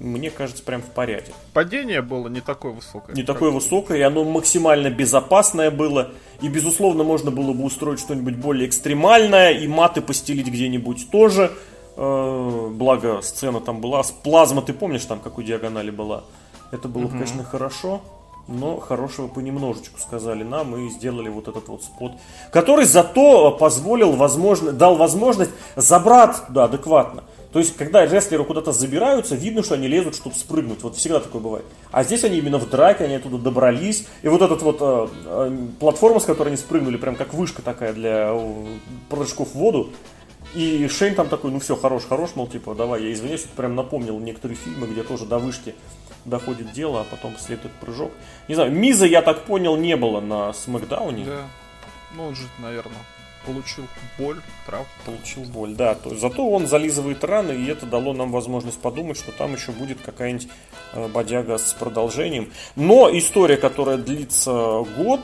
мне кажется, прям в порядке.
Падение было не такое высокое.
Не такое высокое, и оно максимально безопасное было. И, безусловно, можно было бы устроить что-нибудь более экстремальное, и маты постелить где-нибудь тоже. Э, благо, сцена там была. Плазма, ты помнишь, там какой диагонали была? Это было, угу. конечно, хорошо но хорошего понемножечку сказали нам и сделали вот этот вот спот, который зато позволил, возможно, дал возможность забрать, да, адекватно. То есть, когда рестлеры куда-то забираются, видно, что они лезут, чтобы спрыгнуть. Вот всегда такое бывает. А здесь они именно в драке, они оттуда добрались. И вот этот вот э, э, платформа, с которой они спрыгнули, прям как вышка такая для э, прыжков в воду. И Шейн там такой, ну все, хорош, хорош, мол, типа, давай, я извиняюсь, это прям напомнил некоторые фильмы, где тоже до вышки доходит дело, а потом следует прыжок. Не знаю, Миза, я так понял, не было на Смакдауне.
Да. Ну, он же, наверное, получил боль, травму.
Получил боль, да. То есть, зато он зализывает раны, и это дало нам возможность подумать, что там еще будет какая-нибудь э, бодяга с продолжением. Но история, которая длится год,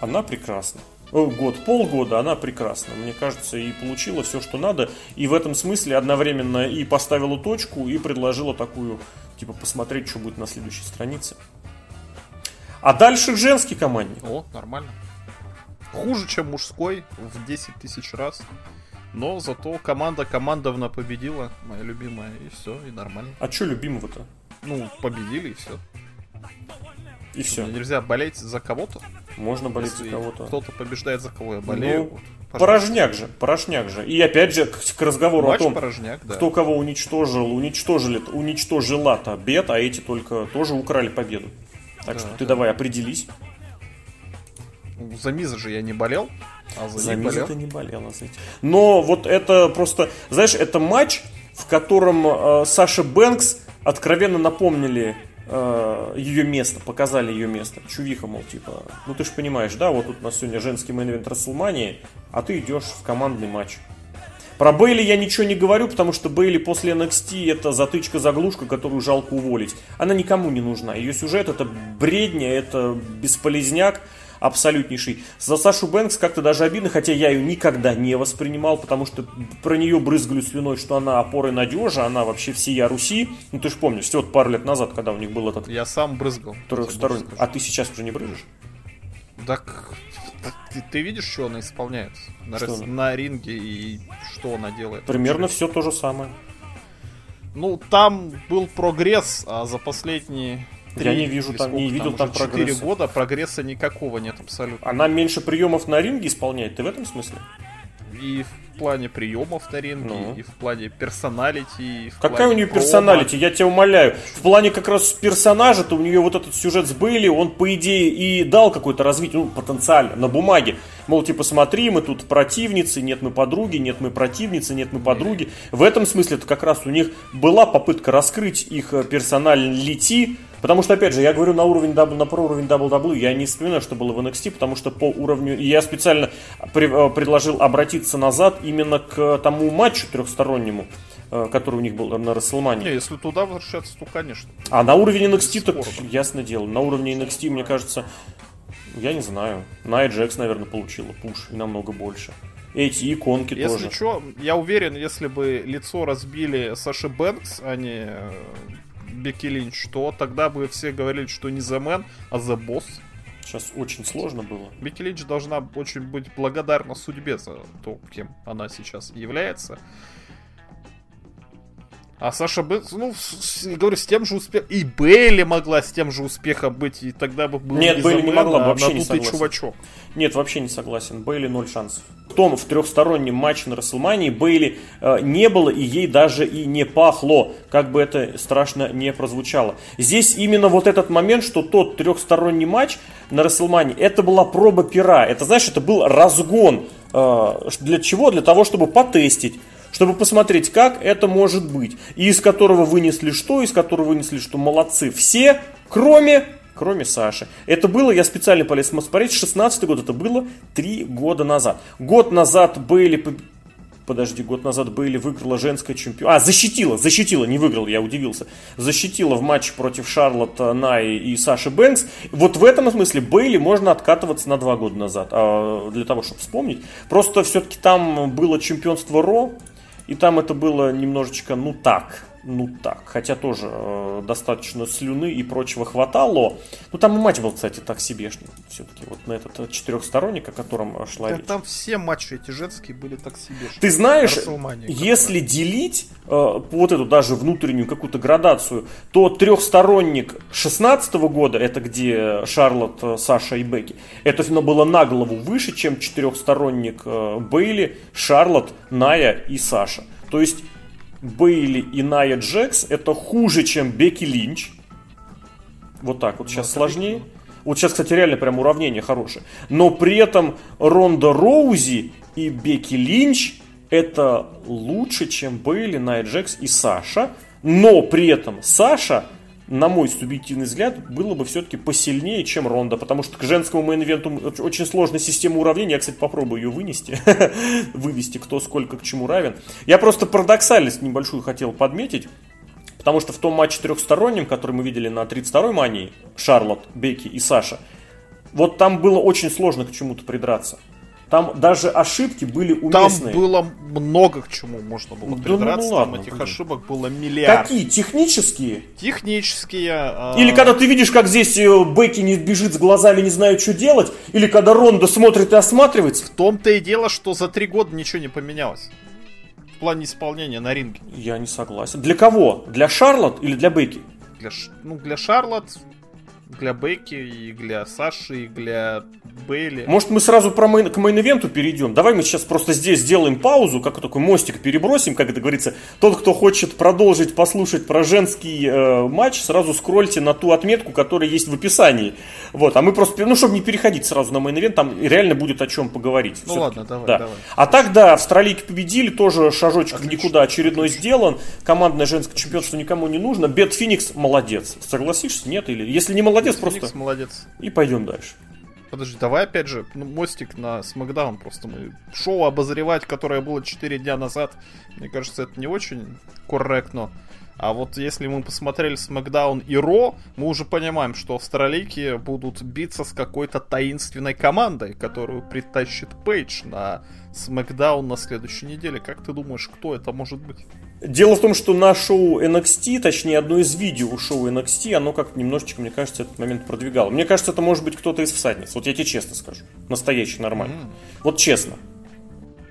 она прекрасна. О, год, полгода, она прекрасна. Мне кажется, и получила все, что надо. И в этом смысле одновременно и поставила точку, и предложила такую, типа, посмотреть, что будет на следующей странице. А дальше к женской команде.
О, нормально хуже, чем мужской в 10 тысяч раз. Но зато команда командовна победила, моя любимая, и все, и нормально.
А что любимого-то?
Ну, победили, и все.
И все.
Нельзя болеть за кого-то.
Можно болеть Если за кого-то.
Кто-то побеждает за кого я болею. Ну,
вот, порожняк же, порожняк же. И опять же, к, к разговору Матч о том,
порожняк, да.
кто кого уничтожил, уничтожили, уничтожила-то бед, а эти только тоже украли победу. Так да, что ты да. давай определись.
За Миза же я не болел.
А за, за Миза ты не болел, а за Но вот это просто, знаешь, это матч, в котором э, Саша Бэнкс откровенно напомнили э, ее место, показали ее место. Чувиха, мол, типа, ну ты же понимаешь, да, вот тут у нас сегодня женский main event Рестлмании, а ты идешь в командный матч. Про Бейли я ничего не говорю, потому что Бейли после NXT это затычка-заглушка, которую жалко уволить. Она никому не нужна. Ее сюжет это бредня, это бесполезняк абсолютнейший. За Сашу Бэнкс как-то даже обидно, хотя я ее никогда не воспринимал, потому что про нее брызгали слюной, что она опоры надежа, она вообще всея Руси. Ну ты же помнишь, всего пару лет назад, когда у них был этот...
Я сам брызгал.
Трехсторонний. А ты сейчас уже не брызжешь?
Так ты, ты видишь, что она исполняет на, рас... на ринге и что она делает?
Примерно все то же самое.
Ну, там был прогресс, а за последние
я не вижу там, не видел там,
там прогресса. 4 года прогресса никакого нет абсолютно.
Она меньше приемов на ринге исполняет, ты в этом смысле?
И в плане приемов на ринге, ну. и в плане персоналити.
Какая у нее персоналити? Я тебя умоляю. В плане как раз персонажа-то у нее вот этот сюжет с Бейли, он по идее и дал какое-то развитие, ну, потенциально, на бумаге. Мол, типа, смотри, мы тут противницы, нет, мы подруги, нет, мы противницы, нет, мы подруги. В этом смысле это как раз у них была попытка раскрыть их э, персоналити, Потому что, опять же, я говорю на уровень на про уровень WWE, я не вспоминаю, что было в NXT, потому что по уровню... Я специально при, э, предложил обратиться назад именно к тому матчу трехстороннему, э, который у них был на WrestleMania. Не,
если туда возвращаться, то конечно.
А на уровне NXT, так ясно дело. На уровне NXT, мне кажется, я не знаю. Найя Джекс, наверное, получила пуш и намного больше. Эти иконки
если
тоже.
Если что, я уверен, если бы лицо разбили Саши Бэнкс, а не э, Бекки Линч, то тогда бы все говорили, что не The Man, а The Boss.
Сейчас очень сложно было.
Бекки Линч должна очень быть благодарна судьбе за то, кем она сейчас является. А Саша Бэнкс, ну, с, говорю, с тем же успехом. И Бейли могла с тем же успехом быть, и тогда бы был
Нет, Бейли не могла, а вообще не
согласен. чувачок.
Нет, вообще не согласен. Бейли ноль шансов. В том, в трехстороннем матче на Расселмании Бейли э, не было, и ей даже и не пахло, как бы это страшно не прозвучало. Здесь именно вот этот момент, что тот трехсторонний матч на Расселмании, это была проба пера. Это, знаешь, это был разгон. Э, для чего? Для того, чтобы потестить чтобы посмотреть, как это может быть. И из которого вынесли что, из которого вынесли что. Молодцы все, кроме кроме Саши. Это было, я специально полез смотреть, 16 год, это было 3 года назад. Год назад Бейли подожди, год назад Бейли выиграла женская чемпион. А, защитила, защитила, не выиграла, я удивился. Защитила в матче против Шарлотта Най и Саши Бэнкс. Вот в этом смысле Бейли можно откатываться на два года назад, а, для того, чтобы вспомнить. Просто все-таки там было чемпионство Ро, и там это было немножечко, ну так, ну так. Хотя тоже э, достаточно слюны и прочего хватало. Ну там и матч был, кстати, так себешный. Все-таки вот на этот э, четырехсторонник, о котором э, шла
да, речь. Там все матчи эти женские были так себешные.
Ты знаешь, если делить э, вот эту даже внутреннюю какую-то градацию, то трехсторонник 16 года, это где Шарлот, э, Саша и Бекки, это было на голову выше, чем четырехсторонник э, Бейли, Шарлот, Ная и Саша. То есть Бейли и Ная Джекс это хуже, чем Бекки Линч. Вот так вот. Сейчас сложнее. Вот сейчас, кстати, реально прям уравнение хорошее. Но при этом Ронда Роузи и Бекки Линч это лучше, чем Бейли, Ная Джекс и Саша. Но при этом Саша на мой субъективный взгляд, было бы все-таки посильнее, чем Ронда, потому что к женскому мейн-ивенту очень сложная система уравнений. Я, кстати, попробую ее вынести, <laughs> вывести, кто сколько к чему равен. Я просто парадоксальность небольшую хотел подметить. Потому что в том матче трехстороннем, который мы видели на 32-й мании, Шарлот, Бекки и Саша, вот там было очень сложно к чему-то придраться. Там даже ошибки были уместные.
Там было много к чему можно было да придраться. Ну, ладно, там этих блин. ошибок было миллиард.
Какие? Технические?
Технические.
А... Или когда ты видишь, как здесь э, Бекки не бежит с глазами, не знает, что делать. Или когда Ронда смотрит и осматривается.
В том-то и дело, что за три года ничего не поменялось. В плане исполнения на ринге.
Я не согласен. Для кого? Для Шарлот или для Бекки?
Для, ну, для Шарлот Для Бекки, и для Саши, и для Бейли.
Может, мы сразу про main, к main event у перейдем? Давай мы сейчас просто здесь сделаем паузу, как такой мостик перебросим, как это говорится. Тот, кто хочет продолжить послушать про женский э, матч, сразу скрольте на ту отметку, которая есть в описании. Вот, а мы просто, ну, чтобы не переходить сразу на main event, там реально будет о чем поговорить.
Ну ладно, давай,
да.
давай.
А так, да, австралийки победили, тоже шажочек Отлично. никуда очередной Отлично. сделан. Командное женское чемпионство никому не нужно. Бет Феникс молодец. Согласишься? Нет? Или если не молодец, Бет просто... Феникс
молодец.
И пойдем дальше.
Подожди, давай опять же ну, мостик на Смакдаун просто мы шоу обозревать, которое было 4 дня назад. Мне кажется, это не очень корректно. А вот если мы посмотрели Смакдаун и Ро, мы уже понимаем, что австралийки будут биться с какой-то таинственной командой, которую притащит Пейдж на Смакдаун на следующей неделе. Как ты думаешь, кто это может быть?
Дело в том, что на шоу NXT, точнее одно из видео шоу NXT, оно как немножечко, мне кажется, этот момент продвигало. Мне кажется, это может быть кто-то из всадниц. Вот я тебе честно скажу. Настоящий, нормальный. Mm. Вот честно.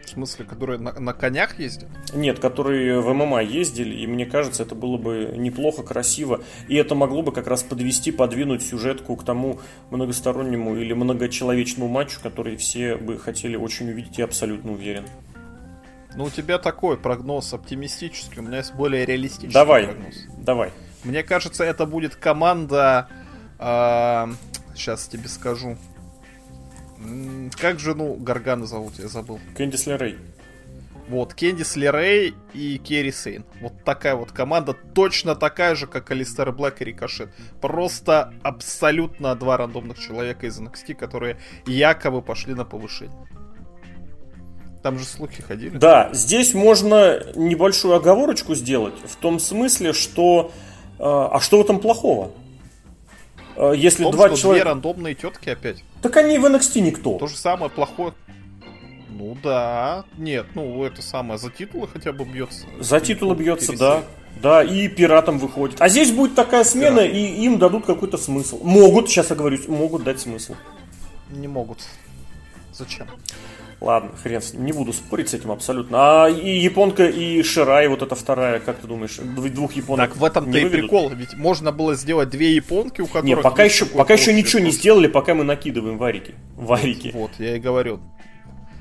В смысле, которые на, на конях ездят?
Нет, которые в ММА ездили, и мне кажется, это было бы неплохо, красиво, и это могло бы как раз подвести, подвинуть сюжетку к тому многостороннему или многочеловечному матчу, который все бы хотели очень увидеть, я абсолютно уверен.
Ну, у тебя такой прогноз оптимистический, у меня есть более реалистичный
давай,
прогноз.
Давай,
Мне кажется, это будет команда... Э, сейчас тебе скажу. Как жену Гаргана зовут, я забыл.
Кэндис Лерей.
Вот, Кендис Лерей и Керри Сейн. Вот такая вот команда, точно такая же, как Алистер Блэк и Рикошет. Просто абсолютно два рандомных человека из NXT, которые якобы пошли на повышение. Там же слухи ходили.
Да, здесь можно небольшую оговорочку сделать, в том смысле, что... Э, а что в этом плохого?
Э, если том, два человека... две рандомные тетки опять.
Так они в NXT никто.
То же самое плохое. Ну да. Нет, ну это самое, за титулы хотя бы бьется.
За титулы бьется, да. Да, и пиратом выходит. А здесь будет такая смена, Пират. и им дадут какой-то смысл. Могут, сейчас я говорю, могут дать смысл.
Не могут. Зачем?
Ладно, хрен с ним, не буду спорить с этим абсолютно. А и японка, и Ширай, вот эта вторая, как ты думаешь, двух японок
Так в этом-то и прикол, ведь можно было сделать две японки, у которых...
Не, пока еще, пока еще ничего не сделали, пока мы накидываем варики. Варики.
Вот, вот, я и говорю.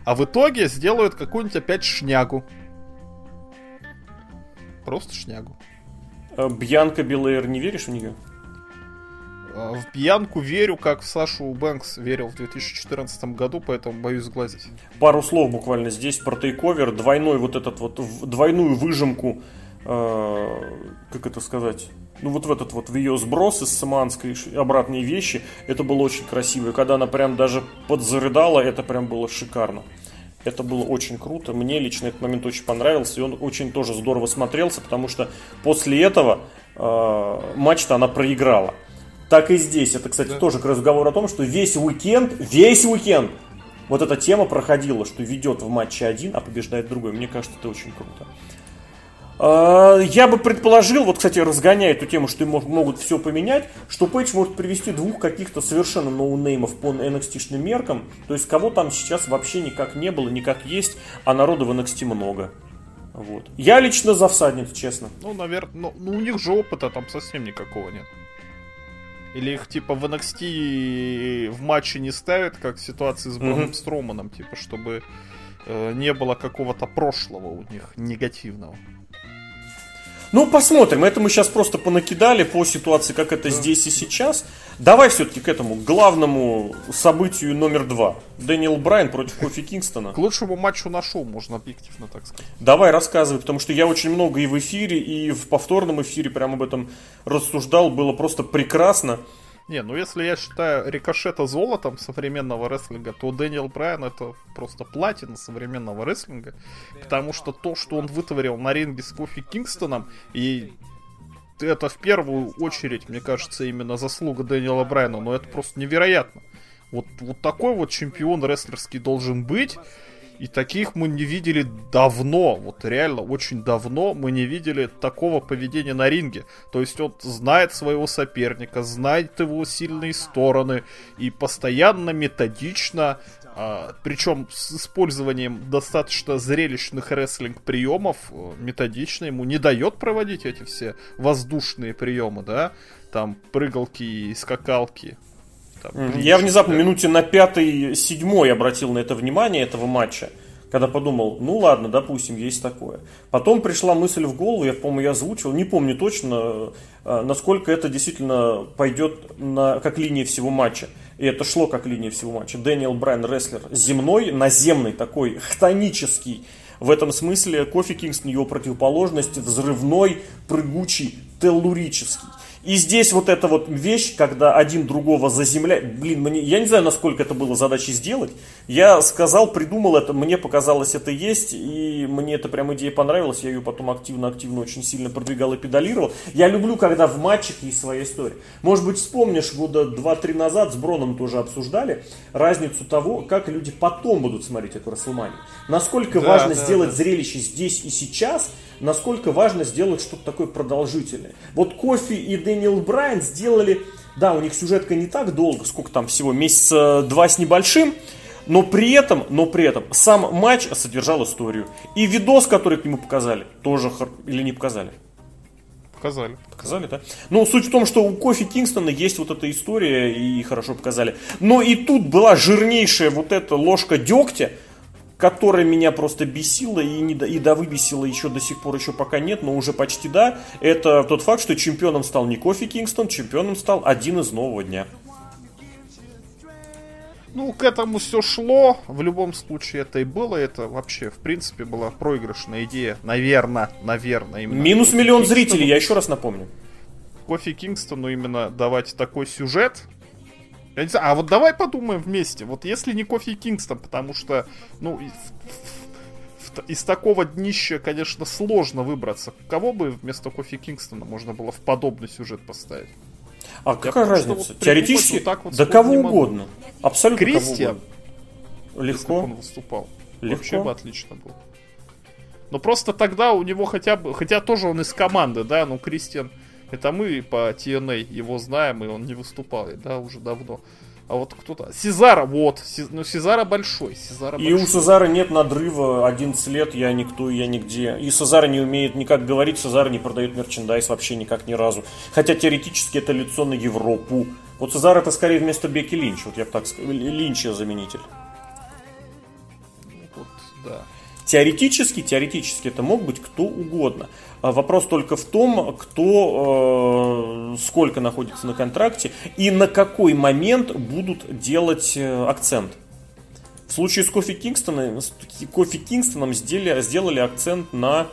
А в итоге сделают какую-нибудь опять шнягу. Просто шнягу.
А Бьянка Белэйр, не веришь в нее?
А, в пьянку верю, как в Сашу Бэнкс верил в 2014 году, поэтому боюсь сглазить.
Пару слов буквально здесь про тейковер. Двойной вот этот вот, двойную выжимку, э, как это сказать, ну вот в этот вот, в ее сброс из Саманской обратные вещи, это было очень красиво. И когда она прям даже подзарыдала, это прям было шикарно. Это было очень круто. Мне лично этот момент очень понравился. И он очень тоже здорово смотрелся, потому что после этого э, матч-то она проиграла так и здесь. Это, кстати, да. тоже к разговору о том, что весь уикенд, весь уикенд вот эта тема проходила, что ведет в матче один, а побеждает другой. Мне кажется, это очень круто. А, я бы предположил, вот, кстати, разгоняя эту тему, что могут все поменять, что Пейдж может привести двух каких-то совершенно ноунеймов по NXT-шным меркам. То есть, кого там сейчас вообще никак не было, никак есть, а народу в NXT много. Вот. Я лично за всадниц, честно.
Ну, наверное, ну, ну у них же опыта там совсем никакого нет. Или их типа в NXT в матче не ставят, как в ситуации с Броном mm-hmm. Строманом, типа, чтобы э, не было какого-то прошлого у них негативного.
Ну, посмотрим. Это мы сейчас просто понакидали по ситуации, как это да. здесь и сейчас. Давай все-таки к этому главному событию номер два. Дэниел Брайан против Кофи Кингстона.
К лучшему матчу нашел, можно объективно так сказать.
Давай рассказывай, потому что я очень много и в эфире, и в повторном эфире прямо об этом рассуждал. Было просто прекрасно.
Не, ну если я считаю рикошета золотом современного рестлинга, то Дэниел Брайан это просто платина современного рестлинга. Потому что то, что он вытворил на ринге с Кофи Кингстоном, и это в первую очередь, мне кажется, именно заслуга Дэниела Брайана, но это просто невероятно. Вот, вот такой вот чемпион рестлерский должен быть. И таких мы не видели давно, вот реально очень давно мы не видели такого поведения на ринге. То есть он знает своего соперника, знает его сильные стороны и постоянно методично А, причем с использованием достаточно зрелищных рестлинг приемов, э, методично ему не дает проводить эти все воздушные приемы, да, там прыгалки и скакалки.
Там, Я внезапно минуте на пятой, седьмой обратил на это внимание этого матча когда подумал, ну ладно, допустим, есть такое. Потом пришла мысль в голову, я, по-моему, я озвучил, не помню точно, э, насколько это действительно пойдет на, как линия всего матча. И это шло как линия всего матча. Дэниел Брайан рестлер земной, наземный такой, хтонический. В этом смысле Кофи Кингстон его противоположность, взрывной, прыгучий, теллурический. И здесь вот эта вот вещь, когда один другого заземляет, блин, мне, я не знаю, насколько это было задачей сделать. Я сказал, придумал это, мне показалось это есть, и мне эта прям идея понравилась, я ее потом активно-активно очень сильно продвигал и педалировал. Я люблю, когда в матчах есть своя история. Может быть, вспомнишь, года 2-3 назад с Броном тоже обсуждали разницу того, как люди потом будут смотреть эту Расселманию. Насколько да, важно да, сделать да. зрелище здесь и сейчас – насколько важно сделать что-то такое продолжительное. Вот Кофи и Дэниел Брайан сделали, да, у них сюжетка не так долго, сколько там всего, месяца два с небольшим, но при этом, но при этом сам матч содержал историю. И видос, который к нему показали, тоже или не показали?
Показали.
Показали, да? Ну, суть в том, что у Кофи Кингстона есть вот эта история, и хорошо показали. Но и тут была жирнейшая вот эта ложка дегтя, которая меня просто бесила и, не, и да выбесила еще до сих пор еще пока нет, но уже почти да, это тот факт, что чемпионом стал не Кофи Кингстон, чемпионом стал один из нового дня.
Ну, к этому все шло. В любом случае это и было. Это вообще, в принципе, была проигрышная идея. Наверное, наверное.
Именно Минус миллион Кингстону. зрителей, я еще раз напомню.
Кофи Кингстону именно давать такой сюжет, я не знаю, а вот давай подумаем вместе. Вот если не Кофи Кингстон, потому что, ну, из такого днища, конечно, сложно выбраться. Кого бы вместо Кофи Кингстона можно было в подобный сюжет поставить?
А Я какая разница? Вот Теоретически, вот так вот да кого угодно. Абсолютно
Кристиан.
кого угодно. Легко.
он выступал. Легко. Вообще бы отлично был. Но просто тогда у него хотя бы, хотя тоже он из команды, да, ну Кристиан это мы по TNA его знаем, и он не выступал, да, уже давно. А вот кто-то... Сезара, вот. Сез... Ну, Сезара большой. Сезара
и большой. у Сезара нет надрыва 11 лет, я никто, я нигде. И Сезара не умеет никак говорить, Сезара не продает мерчендайз вообще никак ни разу. Хотя теоретически это лицо на Европу. Вот Сезар это скорее вместо Беки Линч. Вот я бы так сказал. Линча заменитель.
Вот, да.
Теоретически, теоретически это мог быть кто угодно. А вопрос только в том, кто э, сколько находится на контракте и на какой момент будут делать э, акцент. В случае с Кофи Кингстоном, Кингстоном сделали, сделали акцент на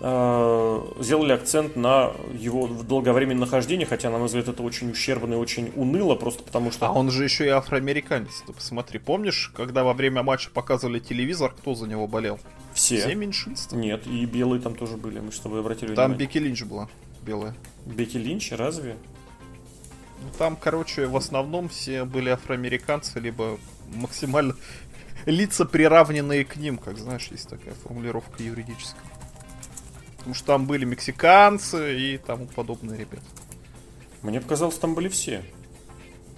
сделали акцент на его долговременное нахождение, хотя, на мой взгляд, это очень ущербно и очень уныло, просто потому что...
А он же еще и афроамериканец, ты посмотри. Помнишь, когда во время матча показывали телевизор, кто за него болел?
Все.
Все меньшинства?
Нет, и белые там тоже были, мы с тобой обратили
Там Бекки Линч была, белая.
Бекки Линч, разве?
Ну, там, короче, в основном все были афроамериканцы, либо максимально <laughs> лица приравненные к ним, как знаешь, есть такая формулировка юридическая. Потому что там были мексиканцы и тому подобные ребята.
Мне показалось, там были все.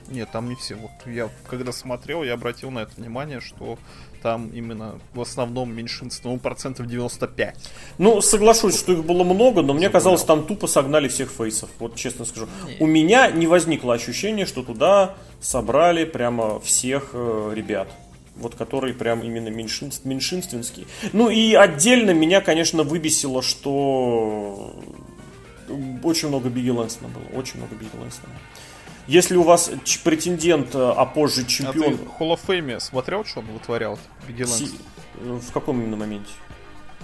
Нет, там не все. Вот я когда смотрел, я обратил на это внимание, что там именно в основном меньшинство, ну, процентов 95.
Ну, соглашусь, что их было много, но мне казалось, там тупо согнали всех фейсов. Вот честно скажу. Нет. У меня не возникло ощущения, что туда собрали прямо всех э, ребят. Вот которые прям именно меньшинств, меньшинственские. Ну и отдельно меня, конечно, выбесило, что очень много Бигги Лэнсона было. Очень много Бигги Лэнсона. Если у вас претендент, э, а позже чемпион... А ты
Hall of Fame смотрел, что он вытворял? Си...
В каком именно моменте?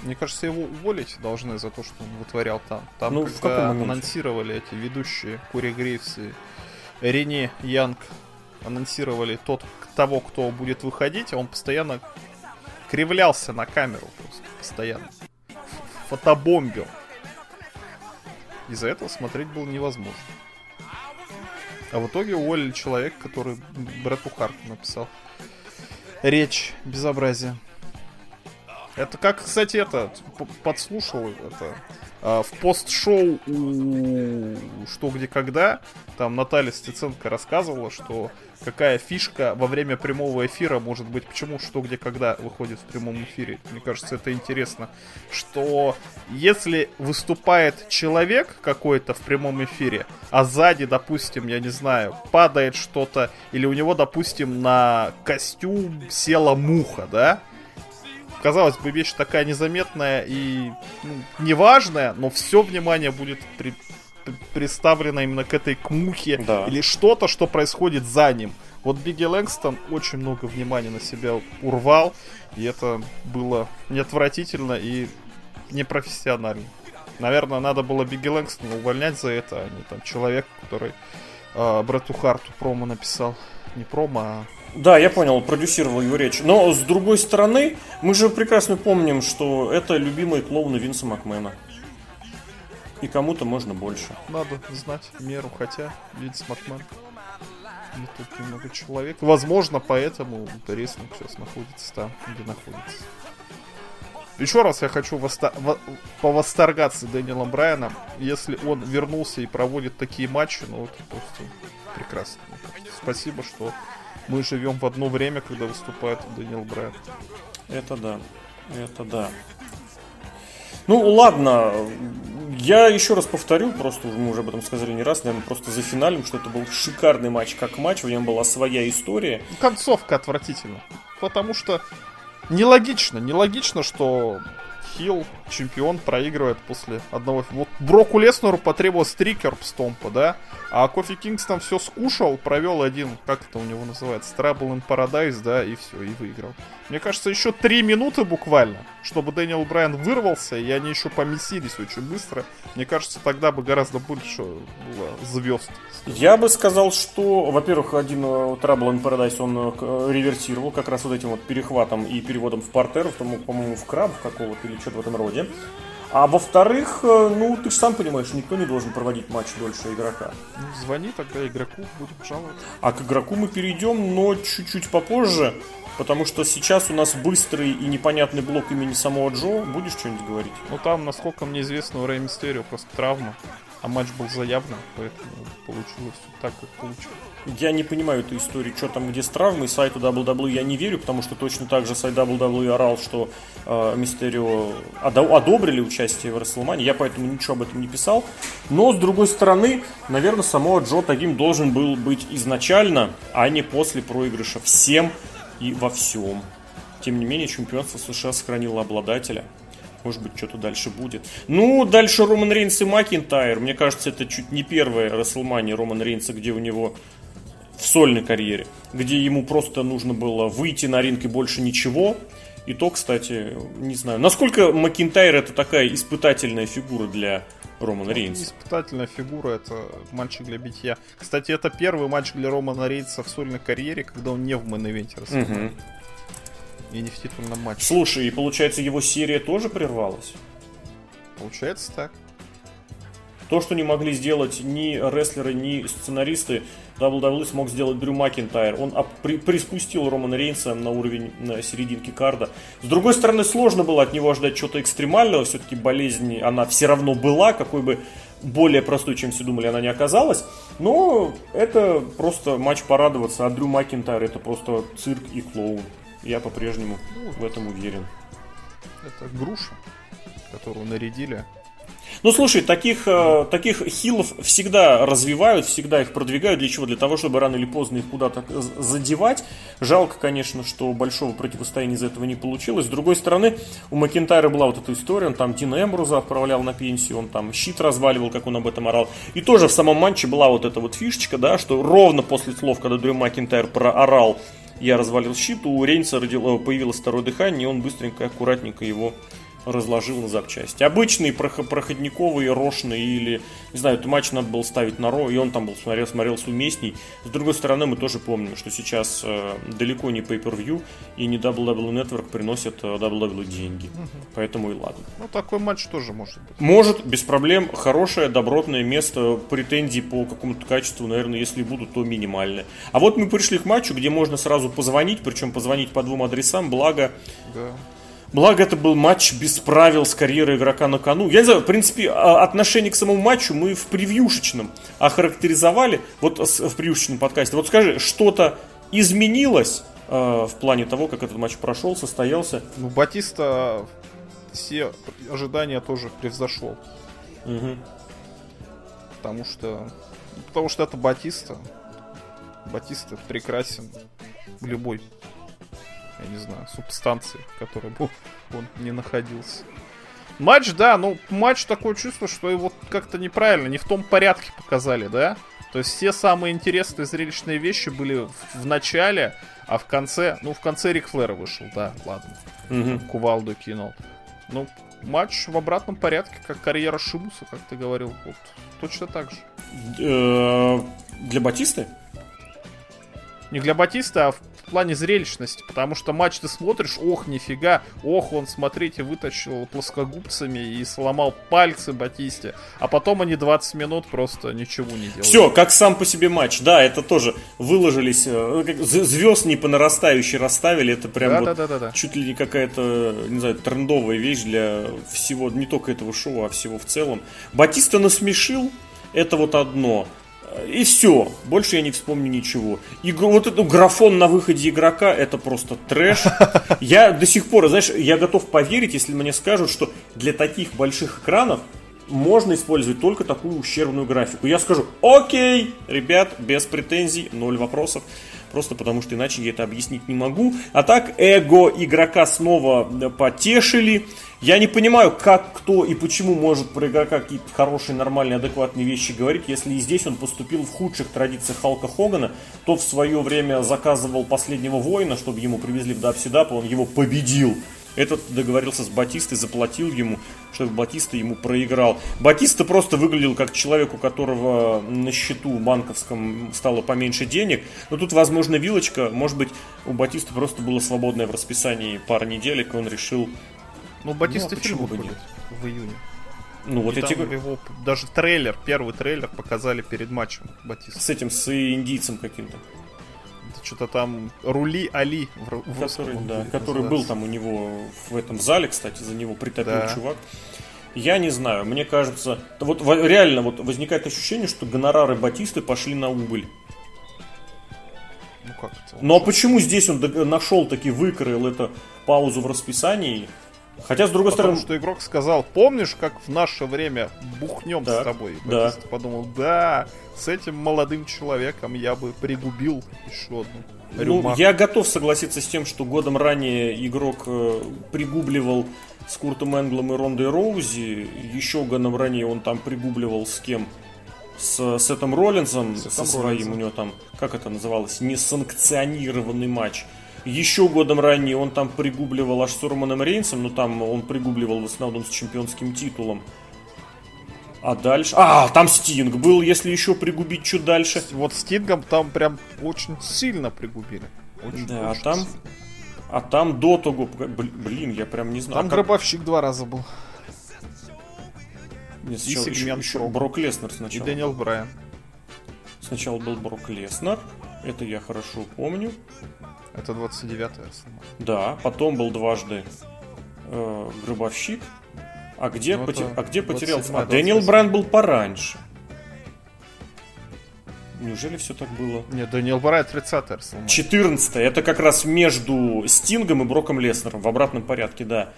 Мне кажется, его уволить должны за то, что он вытворял там. Там ну, в каком анонсировали эти ведущие Кури Грейвс и Рене Янг анонсировали тот, того, кто будет выходить, а он постоянно кривлялся на камеру просто, постоянно. Фотобомбил. Из-за этого смотреть было невозможно. А в итоге уволили человек, который Брэду Харту написал. Речь, безобразие. Это как, кстати, это подслушал это а, в пост-шоу у «Что, где, когда» там Наталья Стеценко рассказывала, что какая фишка во время прямого эфира может быть, почему «Что, где, когда» выходит в прямом эфире. Мне кажется, это интересно, что если выступает человек какой-то в прямом эфире, а сзади, допустим, я не знаю, падает что-то, или у него, допустим, на костюм села муха, да, казалось бы, вещь такая незаметная и ну, неважная, но все внимание будет при, при, представлено именно к этой к мухе да. или что-то, что происходит за ним. Вот Бигги Лэнгстон очень много внимания на себя урвал, и это было неотвратительно и непрофессионально. Наверное, надо было Бигги Лэнгстона увольнять за это, а не там человек, который э, Брэтту Харту промо написал. Не промо, а
да, я понял, продюсировал его речь. Но с другой стороны, мы же прекрасно помним, что это любимые клоуны Винса Макмена. И кому-то можно больше.
Надо знать меру, хотя Винс Макмен не тут немного человек. Возможно, поэтому рестлинг сейчас находится там, где находится. Еще раз я хочу восто... повосторгаться Дэниелом Брайаном. Если он вернулся и проводит такие матчи, ну это просто прекрасно. Спасибо, что мы живем в одно время, когда выступает Дэниел Брайан.
Это да. Это да. Ну, ладно, я еще раз повторю, просто мы уже об этом сказали не раз, наверное, просто за финалем, что это был шикарный матч как матч, в нем была своя история.
Концовка отвратительна, потому что нелогично, нелогично, что Хилл, чемпион, проигрывает после одного... Вот Броку Леснеру потребовалось три керпстомпа, да? А Кофи Кингстон все скушал, провел один, как это у него называется, Trouble in Paradise, да, и все, и выиграл. Мне кажется, еще три минуты буквально, чтобы Дэниел Брайан вырвался, и они еще помесились очень быстро. Мне кажется, тогда бы гораздо больше было звезд.
Я бы сказал, что, во-первых, один э, Trouble in Paradise он э, реверсировал как раз вот этим вот перехватом и переводом в портер, по-моему, в краб какого-то или что-то в этом роде. А во-вторых, э, ну, ты же сам понимаешь, никто не должен проводить матч дольше игрока.
Ну, звони тогда игроку, будем жаловаться.
А к игроку мы перейдем, но чуть-чуть попозже, потому что сейчас у нас быстрый и непонятный блок имени самого Джо. Будешь что-нибудь говорить?
Ну, там, насколько мне известно, у Рэй Мистерио просто травма, а матч был заявлен, поэтому получилось так, как получилось.
Я не понимаю эту историю, что там где с травмой. Сайту WWE я не верю, потому что точно так же сайт WWE орал, что э, Мистерио одобрили участие в WrestleMania. Я поэтому ничего об этом не писал. Но, с другой стороны, наверное, само Джо таким должен был быть изначально, а не после проигрыша всем и во всем. Тем не менее, чемпионство США сохранило обладателя. Может быть, что-то дальше будет. Ну, дальше Роман Рейнс и Макинтайр. Мне кажется, это чуть не первая Расселмания Романа Рейнса, где у него в сольной карьере, где ему просто нужно было выйти на ринг и больше ничего. И то, кстати, не знаю, насколько Макинтайр это такая испытательная фигура для Романа Рейнса.
Испытательная фигура, это мальчик для битья. Кстати, это первый матч для Романа Рейнса в сольной карьере, когда он не в main event е угу. И не в титульном матче.
Слушай, и получается его серия тоже прервалась?
Получается так.
То, что не могли сделать ни рестлеры, ни сценаристы, WWE смог сделать Дрю Макинтайр. Он при, приспустил Романа Рейнса на уровень на серединке карда. С другой стороны, сложно было от него ожидать чего-то экстремального. Все-таки болезнь, она все равно была, какой бы более простой, чем все думали, она не оказалась. Но это просто матч порадоваться. А Дрю Макинтайр это просто цирк и клоун. Я по-прежнему в этом уверен.
Это груша, которую нарядили
ну, слушай, таких, э, таких хилов всегда развивают, всегда их продвигают. Для чего? Для того, чтобы рано или поздно их куда-то задевать. Жалко, конечно, что большого противостояния из этого не получилось. С другой стороны, у Макентайра была вот эта история. Он там Дина Эмбруза отправлял на пенсию, он там щит разваливал, как он об этом орал. И тоже в самом матче была вот эта вот фишечка, да, что ровно после слов, когда Дрю Макентайр проорал я развалил щит, у Рейнса появилось второе дыхание, и он быстренько, аккуратненько его разложил на запчасти. Обычные проходниковые, рошные или, не знаю, этот матч надо было ставить на Ро, и он там был, смотрел, смотрелся уместней. С другой стороны, мы тоже помним, что сейчас э, далеко не Pay-Per-View и не WWE Network приносят э, WWE деньги. Угу. Поэтому и ладно.
Ну, такой матч тоже может быть.
Может, без проблем. Хорошее, добротное место. Претензий по какому-то качеству, наверное, если будут, то минимальные. А вот мы пришли к матчу, где можно сразу позвонить, причем позвонить по двум адресам, благо... Да Благо, это был матч без правил с карьерой игрока на кону. Я не знаю, в принципе, а, отношение к самому матчу мы в превьюшечном охарактеризовали, вот в превьюшечном подкасте. Вот скажи, что-то изменилось э, в плане того, как этот матч прошел, состоялся?
Ну, Батиста все ожидания тоже превзошел. Угу. Потому что... Потому что это Батиста. Батиста прекрасен любой я не знаю, субстанции, в которой бы <laughs> он не находился. Матч, да, ну, матч такое чувство, что его как-то неправильно, не в том порядке показали, да? То есть все самые интересные зрелищные вещи были в, в начале, а в конце, ну, в конце Рик Флэр вышел, да, ладно. Угу. Кувалду кинул. Ну, матч в обратном порядке, как карьера Шимуса, как ты говорил, вот точно так же.
Э, для Батисты?
Не для Батиста, а в в плане зрелищности, потому что матч ты смотришь, ох, нифига, ох, он, смотрите, вытащил плоскогубцами и сломал пальцы Батисте, а потом они 20 минут просто ничего не делают.
Все, как сам по себе матч, да, это тоже выложились, э, звезд не по нарастающей расставили, это прям да, вот да, да, да, да. чуть ли не какая-то, не знаю, трендовая вещь для всего, не только этого шоу, а всего в целом. Батиста насмешил, это вот одно. И все, больше я не вспомню ничего. И вот этот графон на выходе игрока, это просто трэш. <laughs> Я до сих пор, знаешь, я готов поверить, если мне скажут, что для таких больших экранов можно использовать только такую ущербную графику. Я скажу, окей, ребят, без претензий, ноль вопросов. Просто потому что иначе я это объяснить не могу. А так, эго игрока снова потешили. Я не понимаю, как, кто и почему может про игрока какие-то хорошие, нормальные, адекватные вещи говорить, если и здесь он поступил в худших традициях Халка Хогана. Тот в свое время заказывал последнего воина, чтобы ему привезли в Дапсидап, он его победил. Этот договорился с Батистой, заплатил ему, чтобы Батиста ему проиграл. Батиста просто выглядел как человек, у которого на счету банковском стало поменьше денег. Но тут, возможно, вилочка. Может быть, у Батиста просто было свободное в расписании пара неделек, и он решил
ну, Батиста ну, а фильм выходит в июне.
Ну, вот эти...
его даже трейлер, первый трейлер показали перед матчем Батиста.
С этим, с индийцем каким-то.
Что-то там Рули Али в,
в который, да, который был там у него в этом зале, кстати, за него притопил да. чувак. Я не знаю, мне кажется, вот реально вот возникает ощущение, что гонорары Батисты пошли на убыль. Ну как это? Ну а почему здесь он нашел таки выкроил эту паузу в расписании? Хотя, с другой
Потому
стороны...
что игрок сказал, помнишь, как в наше время бухнем так, с тобой?
Да.
Подумал, да, с этим молодым человеком я бы пригубил еще одну
ну, я готов согласиться с тем, что годом ранее игрок э, пригубливал с Куртом Энглом и Рондой Роузи. Еще годом ранее он там пригубливал с кем? С Сетом Роллинсом, с со своим, Роллинсом. у него там, как это называлось, несанкционированный матч. Еще годом ранее он там пригубливал аж с Романом Рейнсом, но там он пригубливал в основном с чемпионским титулом. А дальше... А, там Стинг был, если еще пригубить что дальше.
Вот Стингом там прям очень сильно пригубили. Очень,
да, очень а там... Сильно. А там до того... Блин, я прям не знаю.
Там а гробовщик два раза был.
Нет, сначала, еще, еще Брок Леснер сначала.
И Дэниел Брайан.
Сначала был Брок Леснер. Это я хорошо помню.
Это 29-я
Да, потом был дважды э, Гробовщик. А где, ну, поте... а где потерялся? А Дэниел Брайан был пораньше. Неужели все так было?
Нет, Дэниел Брайан 30 Рестлмания.
14 Это как раз между Стингом и Броком Леснером. В обратном порядке, да.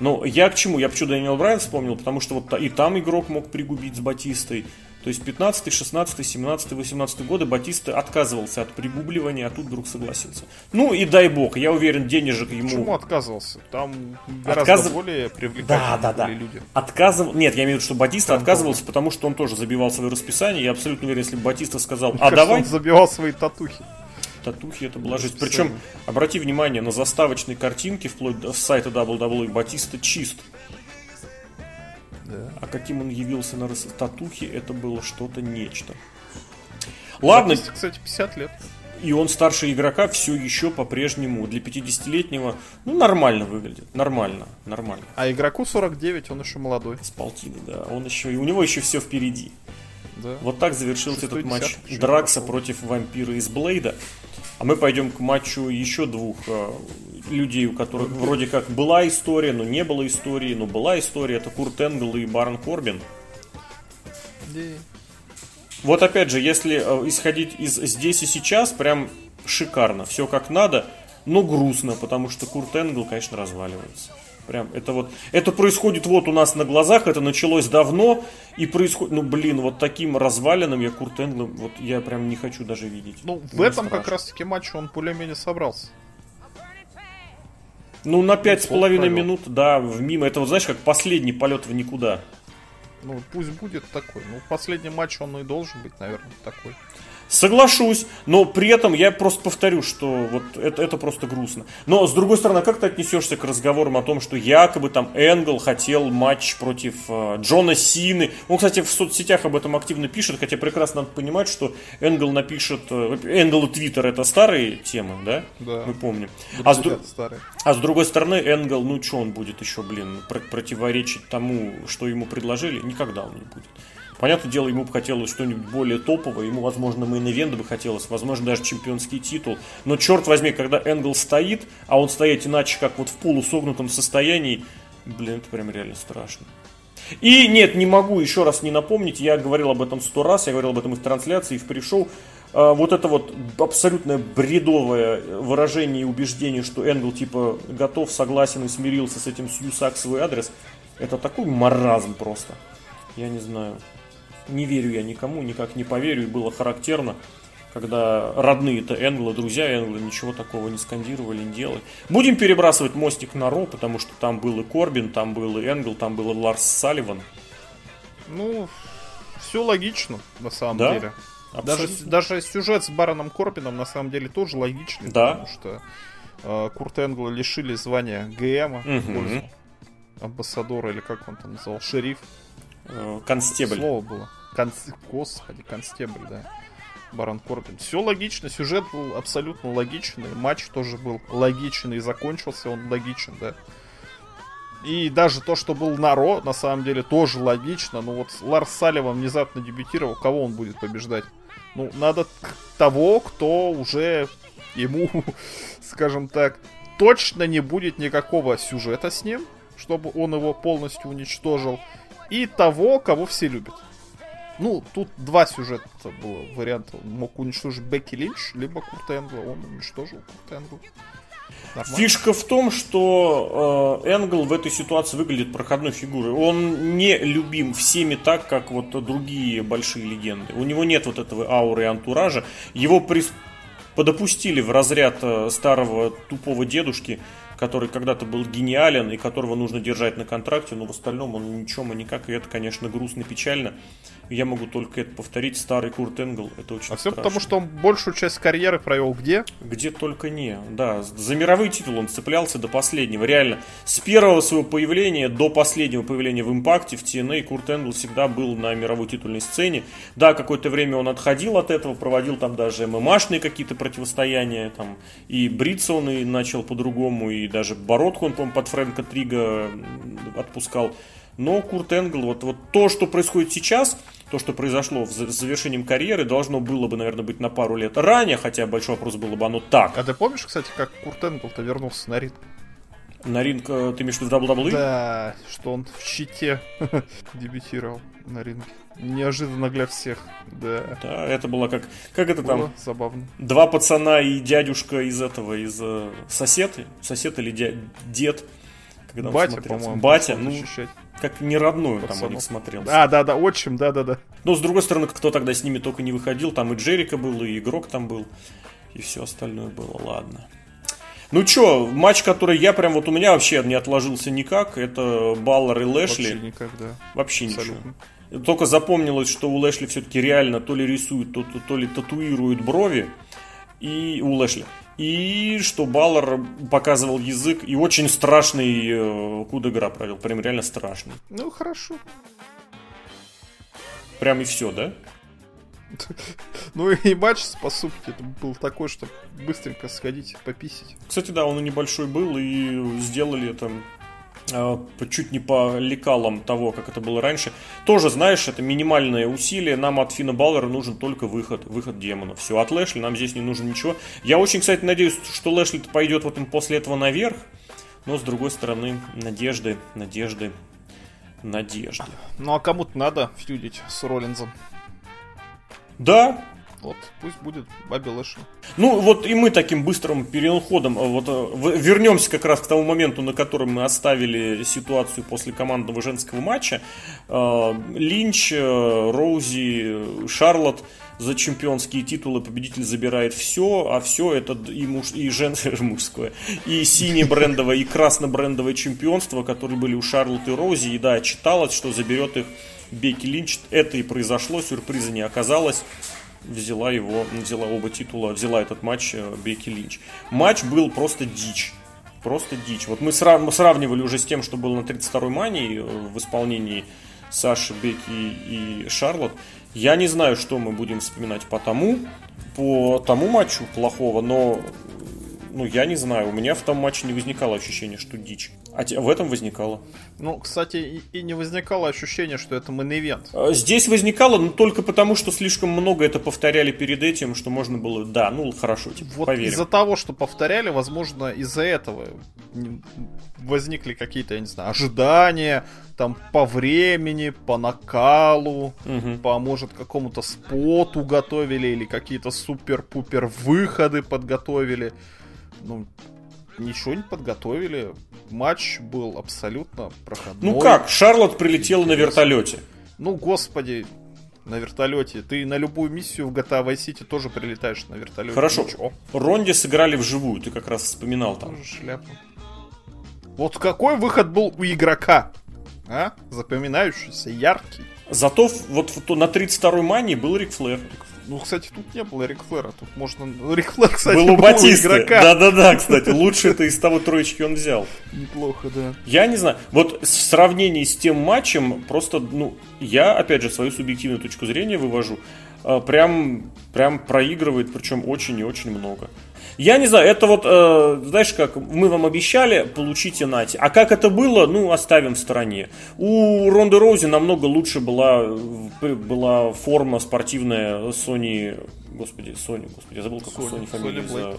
Но я к чему? Я почему Дэниел Брайан вспомнил? Потому что вот и там Игрок мог пригубить с Батистой. То есть 15, 16, 17, 18 годы Батиста отказывался от пригубливания, а тут вдруг согласился. Ну и дай бог, я уверен, денежек ему...
Почему отказывался? Там гораздо Отказ... более привлекательные да, да, да. люди.
Отказыв... Нет, я имею в виду, что Батиста Там отказывался, тоже. потому что он тоже забивал свое расписание. Я абсолютно уверен, если бы Батиста сказал, а давай... он
забивал свои татухи.
Татухи это была жизнь. Причем, обрати внимание, на заставочной картинке, вплоть до сайта WWE, Батиста чист. Да. А каким он явился на татухе, это было что-то нечто.
Ладно. Запись, кстати, 50 лет.
И он старше игрока все еще по-прежнему для 50-летнего, ну, нормально выглядит. Нормально, нормально.
А игроку 49, он еще молодой.
С полтины, да. Он еще, и у него еще все впереди. Да. Вот так завершился этот матч Дракса против вампира из Блейда. А мы пойдем к матчу еще двух э, людей, у которых вроде как была история, но не было истории, но была история, это Курт Энгл и Барон Корбин. Вот опять же, если э, исходить из здесь и сейчас, прям шикарно, все как надо, но грустно, потому что Курт Энгл, конечно, разваливается. Прям это вот, это происходит вот у нас на глазах, это началось давно, и происходит, ну блин, вот таким развалином я Курт Энгл, вот я прям не хочу даже видеть.
Ну, в Мне этом страшно. как раз таки матче он более-менее собрался.
Ну, на пять с половиной минут, да, в мимо. Это вот, знаешь, как последний полет в никуда.
Ну, пусть будет такой. Ну, последний матч он и должен быть, наверное, такой.
Соглашусь, но при этом я просто повторю, что вот это, это просто грустно. Но с другой стороны, как ты отнесешься к разговорам о том, что якобы там Энгл хотел матч против э, Джона Сины? Он, кстати, в соцсетях об этом активно пишет, хотя прекрасно надо понимать, что Энгл напишет... Э, Энгл и Твиттер это старые темы, да?
Да.
Мы помним. А с, а с другой стороны, Энгл, ну что он будет еще, блин, противоречить тому, что ему предложили? Никогда он не будет. Понятное дело, ему бы хотелось что-нибудь более топовое, ему, возможно, main event бы хотелось, возможно, даже чемпионский титул. Но, черт возьми, когда Энгл стоит, а он стоит иначе, как вот в полусогнутом состоянии, блин, это прям реально страшно. И нет, не могу еще раз не напомнить, я говорил об этом сто раз, я говорил об этом и в трансляции, и в pre-show. А, вот это вот абсолютно бредовое выражение и убеждение, что Энгл типа готов, согласен и смирился с этим Сью свой адрес, это такой маразм просто. Я не знаю не верю я никому, никак не поверю, и было характерно, когда родные-то Энглы, друзья Энглы, ничего такого не скандировали, не делали. Будем перебрасывать мостик на Ро, потому что там был и Корбин, там был и Энгл, там был и Ларс Салливан.
Ну, все логично, на самом да? деле. Даже, даже сюжет с Бароном Корбином на самом деле тоже логичный,
да.
потому что э, Курт Энгла лишили звания ГМа, угу. амбассадора или как он там называл, шериф.
Э, констебль.
Слово было. Кон... Господи, констебль, да. Барон Корбин. Все логично, сюжет был абсолютно логичный, матч тоже был логичный, и закончился он логичен, да. И даже то, что был Наро, на самом деле, тоже логично. Но вот Ларс Салливан внезапно дебютировал, кого он будет побеждать? Ну, надо того, кто уже ему, <laughs> скажем так, точно не будет никакого сюжета с ним, чтобы он его полностью уничтожил и того, кого все любят. Ну, тут два сюжета было варианта. Мог уничтожить Бекки Линч, либо Курт Энгла. Он уничтожил Курт Энгла.
Нормально. Фишка в том, что э, Энгл в этой ситуации выглядит проходной фигурой. Он не любим всеми так, как вот другие большие легенды. У него нет вот этого ауры и антуража. Его при... подопустили в разряд э, старого тупого дедушки, который когда-то был гениален и которого нужно держать на контракте, но в остальном он ничем и никак, и это, конечно, грустно, печально. Я могу только это повторить. Старый Курт Энгл, это очень А все
потому, что он большую часть карьеры провел где?
Где только не. Да, за мировой титул он цеплялся до последнего. Реально, с первого своего появления до последнего появления в Импакте, в TNA, Курт Энгл всегда был на мировой титульной сцене. Да, какое-то время он отходил от этого, проводил там даже ММАшные какие-то противостояния, там, и бриться он и начал по-другому, и даже бородку он, по-моему, под Фрэнка Трига отпускал. Но Курт Энгл, вот, вот то, что происходит сейчас, то, что произошло с завершением карьеры, должно было бы, наверное, быть на пару лет ранее, хотя большой вопрос было бы оно так.
А ты помнишь, кстати, как Курт Энгл-то вернулся на ринг?
На ринг, э, ты имеешь в виду WWE?
Да, что он в щите <laughs> дебютировал на ринге. Неожиданно для всех, да.
Да, это было как, как это было там?
забавно.
Два пацана и дядюшка из этого, из э, сосед, сосед или дя, дед.
Когда Батя, по-моему.
Батя, ну, защищать как не родную Пацанов. там у них смотрелся.
Да, да, да, отчим, да, да, да.
Но с другой стороны, кто тогда с ними только не выходил, там и Джерика был, и игрок там был, и все остальное было, ладно. Ну чё, матч, который я прям вот у меня вообще не отложился никак, это Баллар и Лэшли.
Вообще никак, да.
Вообще Абсолютно. ничего. Только запомнилось, что у Лэшли все-таки реально то ли рисуют, то, то, то ли татуируют брови. И у Лэшли. И что Баллар показывал язык и очень страшный э, Кудегра провел. Прям реально страшный.
Ну, хорошо.
Прям и все, да? <laughs>
Ну и матч, по сути, это был такой, что быстренько сходить, пописить.
Кстати, да, он и небольшой был, и сделали это чуть не по лекалам того, как это было раньше. Тоже, знаешь, это минимальное усилие. Нам от Фина Баллера нужен только выход, выход демона. Все, от Лэшли нам здесь не нужно ничего. Я очень, кстати, надеюсь, что Лэшли пойдет вот после этого наверх. Но, с другой стороны, надежды, надежды, надежды.
Ну, а кому-то надо фьюдить с Роллинзом.
Да,
вот, пусть будет Баби Лэшли.
Ну, вот и мы таким быстрым переходом э, вот, э, вернемся как раз к тому моменту, на котором мы оставили ситуацию после командного женского матча. Э, Линч, Роузи, Шарлотт за чемпионские титулы победитель забирает все, а все это и, муж, и женское, <laughs> мужское, и синее брендовое, и красно-брендовое чемпионство, которые были у Шарлотт и Роузи, и да, читалось, что заберет их Бекки Линч. Это и произошло, сюрприза не оказалось взяла его, взяла оба титула, взяла этот матч э, Бекки Линч. Матч был просто дичь. Просто дичь. Вот мы, срав, мы сравнивали уже с тем, что было на 32-й мании э, в исполнении Саши, Бекки и Шарлот. Я не знаю, что мы будем вспоминать по тому, по тому матчу плохого, но ну, я не знаю, у меня в том матче не возникало ощущения, что дичь. А в этом возникало.
Ну, кстати, и, не возникало ощущения, что это main event.
А, здесь возникало, но только потому, что слишком много это повторяли перед этим, что можно было, да, ну, хорошо, типа,
Вот из-за того, что повторяли, возможно, из-за этого возникли какие-то, я не знаю, ожидания, там, по времени, по накалу, угу. по, может, какому-то споту готовили, или какие-то супер-пупер выходы подготовили ну, ничего не подготовили. Матч был абсолютно проходной.
Ну как, Шарлот прилетел на вертолете.
Ну, господи, на вертолете. Ты на любую миссию в GTA Vice City тоже прилетаешь на вертолете.
Хорошо. Ничего. Ронди сыграли вживую, ты как раз вспоминал там. Тоже шляпа.
Вот какой выход был у игрока? А? Запоминающийся, яркий.
Зато вот на 32-й мании был Рик Флэр.
Ну, кстати, тут не было Рик Флэра. Тут можно... Рик Флэр, кстати,
был у Батисты. игрока. Да-да-да, кстати. Лучше это из того троечки он взял.
Неплохо, да.
Я не знаю. Вот в сравнении с тем матчем, просто, ну, я, опять же, свою субъективную точку зрения вывожу. А, прям, прям проигрывает, причем очень и очень много. Я не знаю, это вот, э, знаешь как, мы вам обещали, получите нати. А как это было, ну, оставим в стороне. У Ронды Роузи намного лучше была, была форма спортивная Sony, господи, Sony, господи, я забыл, какую Sony, Sony фамилию. Sony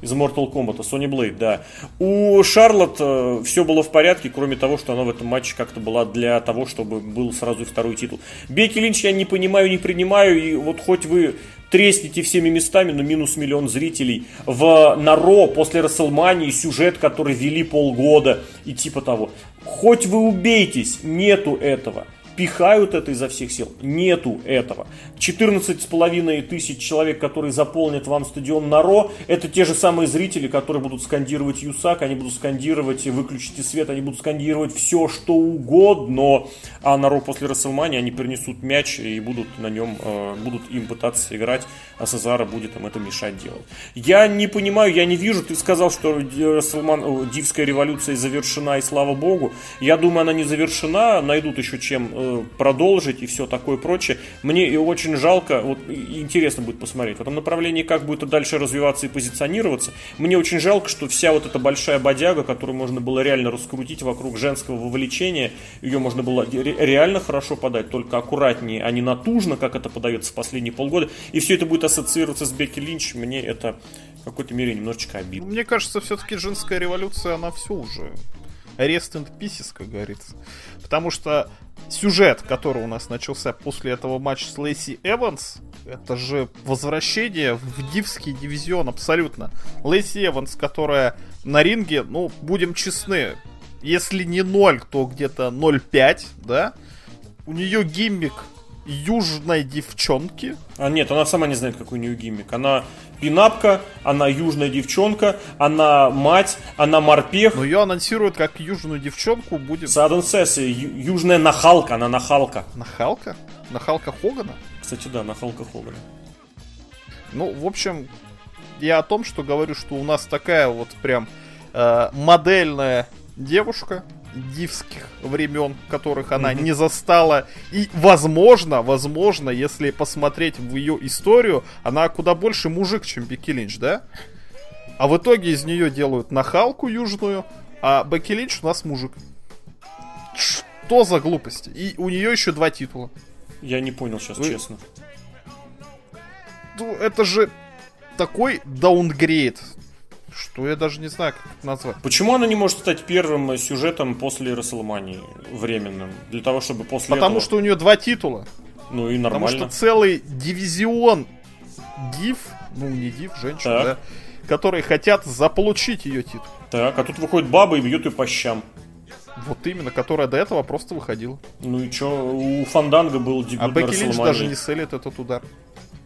из Mortal Kombat, Sony Blade, да. У Шарлот э, все было в порядке, кроме того, что она в этом матче как-то была для того, чтобы был сразу и второй титул. Бекки Линч я не понимаю, не принимаю, и вот хоть вы тресните всеми местами, но минус миллион зрителей. В Наро после Расселмании сюжет, который вели полгода и типа того. Хоть вы убейтесь, нету этого пихают это изо всех сил. Нету этого. 14,5 тысяч человек, которые заполнят вам стадион Наро, это те же самые зрители, которые будут скандировать Юсак, они будут скандировать «Выключите свет», они будут скандировать все, что угодно. А Наро после Расселмани они принесут мяч и будут на нем, э, будут им пытаться играть, а Сазара будет им это мешать делать. Я не понимаю, я не вижу, ты сказал, что Расселман, Дивская революция завершена, и слава богу. Я думаю, она не завершена, найдут еще чем э, продолжить и все такое прочее. Мне и очень жалко, вот интересно будет посмотреть в этом направлении, как будет дальше развиваться и позиционироваться. Мне очень жалко, что вся вот эта большая бодяга, которую можно было реально раскрутить вокруг женского вовлечения, ее можно было реально хорошо подать, только аккуратнее, а не натужно, как это подается в последние полгода. И все это будет ассоциироваться с Бекки Линч. Мне это в какой-то мере немножечко обидно.
Мне кажется, все-таки женская революция, она все уже rest in pieces, как говорится. Потому что сюжет, который у нас начался после этого матча с Лейси Эванс, это же возвращение в дивский дивизион абсолютно. Лейси Эванс, которая на ринге, ну, будем честны, если не 0, то где-то 0,5, да? У нее гиммик южной девчонки.
А нет, она сама не знает, какой у нее гиммик. Она пинапка, она южная девчонка, она мать, она морпех.
Но ее анонсируют как южную девчонку будет...
Саден Сесси, южная нахалка, она нахалка.
Нахалка? Нахалка Хогана?
Кстати, да, нахалка Хогана.
Ну, в общем, я о том, что говорю, что у нас такая вот прям э, модельная девушка, дивских времен, которых она mm-hmm. не застала. И, возможно, возможно, если посмотреть в ее историю, она куда больше мужик, чем Бекки Линч, да? А в итоге из нее делают нахалку южную, А Бекки Линч у нас мужик. Что за глупости? И у нее еще два титула.
Я не понял сейчас, Вы... честно.
Ну, это же такой даунгрейд, что я даже не знаю, как это назвать.
Почему она не может стать первым сюжетом после Расселмании временным? Для того, чтобы после
Потому
этого...
что у нее два титула.
Ну и нормально.
Потому что целый дивизион див, ну не див, женщин, так. да, которые хотят заполучить ее титул.
Так, а тут выходит баба и бьет ее по щам.
Вот именно, которая до этого просто выходила.
Ну и чё, у Фанданга был дебют
А Бекки Линч даже не селит этот удар.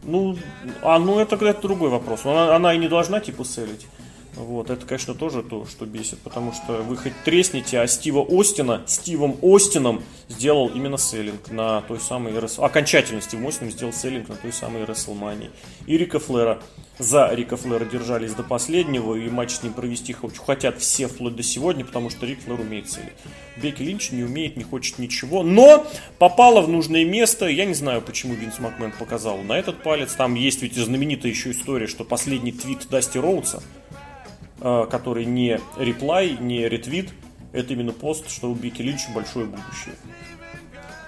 Ну, а ну это, это другой вопрос. Она, она и не должна типа селить. Вот, это, конечно, тоже то, что бесит, потому что вы хоть тресните, а Стива Остина, Стивом Остином сделал именно селлинг на той самой Wrestle... Окончательно Стив Остин сделал селлинг на той самой WrestleMania. И Рика Флера за Рика Флера держались до последнего, и матч с ним провести хотят все вплоть до сегодня, потому что Рик Флер умеет селить. Бекки Линч не умеет, не хочет ничего, но попала в нужное место. Я не знаю, почему Винс Макмен показал на этот палец. Там есть ведь знаменитая еще история, что последний твит Дасти Роудса, который не реплай, не ретвит, это именно пост, что у Бики Линча большое будущее.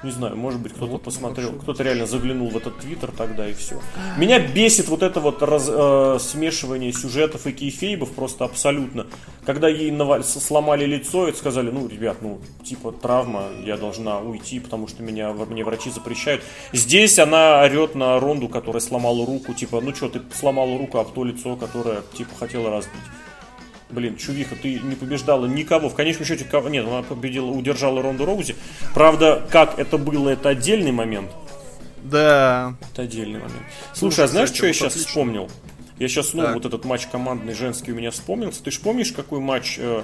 Не знаю, может быть, кто-то вот посмотрел, кто-то реально заглянул в этот твиттер тогда и все. Меня бесит вот это вот раз, э, смешивание сюжетов и кейфейбов просто абсолютно. Когда ей наваль, сломали лицо и сказали, ну, ребят, ну, типа травма, я должна уйти, потому что меня, мне врачи запрещают. Здесь она орет на Ронду, которая сломала руку, типа, ну что, ты сломала руку об то лицо, которое, типа, хотела разбить. Блин, Чувиха, ты не побеждала никого. В конечном счете, кого... нет, она победила, удержала Ронду Роузи. Правда, как это было, это отдельный момент.
Да.
Это отдельный момент. Слушай, ну, а знаешь, что я сейчас отлично. вспомнил? Я сейчас снова так. вот этот матч командный женский у меня вспомнился. Ты же помнишь, какой матч э,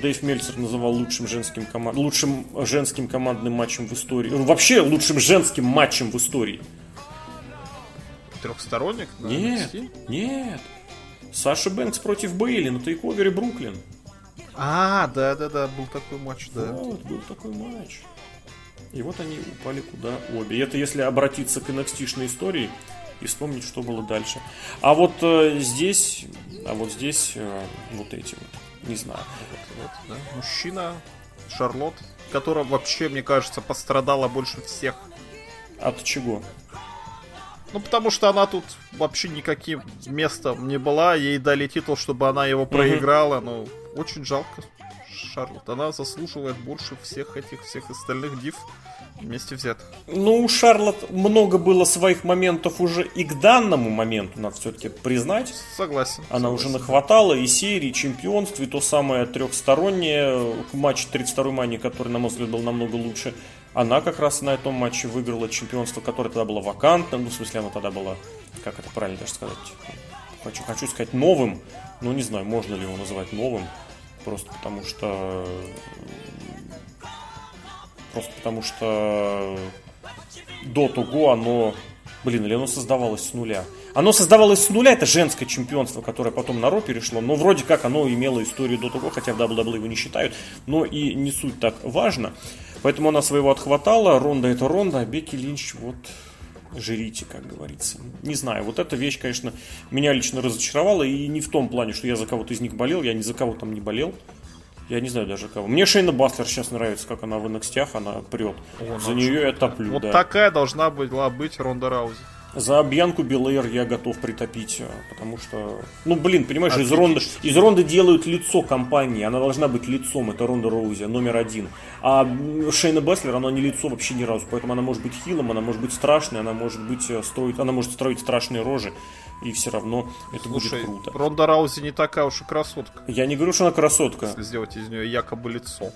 Дэйв Мельцер называл лучшим женским, команд... лучшим женским командным матчем в истории? Ну, вообще лучшим женским матчем в истории.
Трехсторонник?
Нет, нет. Саша Бэнкс против Бейли на тейковере Бруклин.
А, да-да-да, был такой матч, да.
Вот, был такой матч. И вот они упали куда обе. И это если обратиться к nxt истории и вспомнить, что было дальше. А вот э, здесь, а вот здесь э, вот эти вот, не знаю. Вот,
вот, да. Мужчина, Шарлот, которая вообще, мне кажется, пострадала больше всех.
От чего?
Ну, потому что она тут вообще никаким местом не была. Ей дали титул, чтобы она его проиграла. Ну, очень жалко Шарлот. Она заслуживает больше всех этих всех остальных див вместе взятых.
Ну, у Шарлот много было своих моментов уже и к данному моменту, надо все-таки признать.
Согласен.
Она
согласен.
уже нахватала и серии, чемпионств, и то самое трехстороннее матч 32-й мани, который, на мой взгляд, был намного лучше. Она как раз на этом матче выиграла чемпионство, которое тогда было вакантным. Ну, в смысле, оно тогда было, как это правильно даже сказать, хочу, хочу сказать новым. Ну, не знаю, можно ли его называть новым. Просто потому что... Просто потому что до того оно... Блин, или оно создавалось с нуля? Оно создавалось с нуля, это женское чемпионство, которое потом на Ро перешло, но вроде как оно имело историю до того, хотя в WWE его не считают, но и не суть так важно. Поэтому она своего отхватала. Ронда это Ронда, а Бекки Линч вот жрите, как говорится. Не знаю, вот эта вещь, конечно, меня лично разочаровала. И не в том плане, что я за кого-то из них болел. Я ни за кого там не болел. Я не знаю даже кого. Мне Шейна Баслер сейчас нравится, как она в NXT, она прет. О, за нее я топлю,
Вот
да.
такая должна была быть Ронда Раузи.
За Бьянку Белэйр я готов притопить, э, потому что, ну блин, понимаешь, из Ронды, из Ронды делают лицо компании, она должна быть лицом, это Ронда Роузи, номер один. А Шейна Беслер, она не лицо вообще ни разу, поэтому она может быть heel ом, она может быть страшной, она может быть э, строить, она может строить страшные рожи, и все равно это Слушай, будет круто.
Ронда Раузи не такая уж и красотка.
Я не говорю, что она красотка.
Если сделать из нее якобы лицо.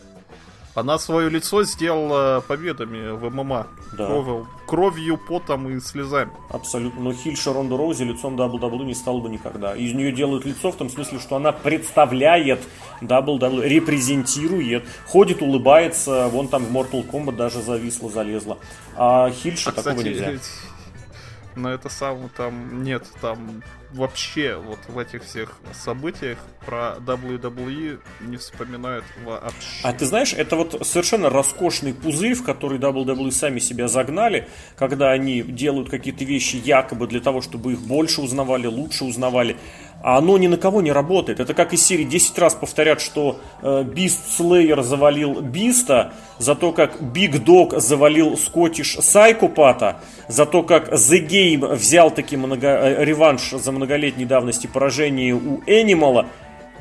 Она свое лицо сделала победами в ММА. Да. Кровью, кровью, потом и слезами.
Абсолютно. Но Хильша Ронда Роузи лицом WWE не стала бы никогда. Из нее делают лицо в том смысле, что она представляет WWE, репрезентирует, ходит, улыбается. Вон там в Mortal Kombat даже зависла, залезла. А Хильша а, такого кстати, нельзя
на это самое там нет, там вообще вот в этих всех событиях про WWE не вспоминают вообще.
А ты знаешь, это вот совершенно роскошный пузырь, в который WWE сами себя загнали, когда они делают какие-то вещи якобы для того, чтобы их больше узнавали, лучше узнавали. А оно ни на кого не работает. Это как из серии 10 раз повторят, что э, Beast Slayer завалил Биста, за то, как Big Dog завалил Скоттиш Сайкопата, за то, как The Game взял таки много, э, реванш за многолетней давности поражение у Энимала,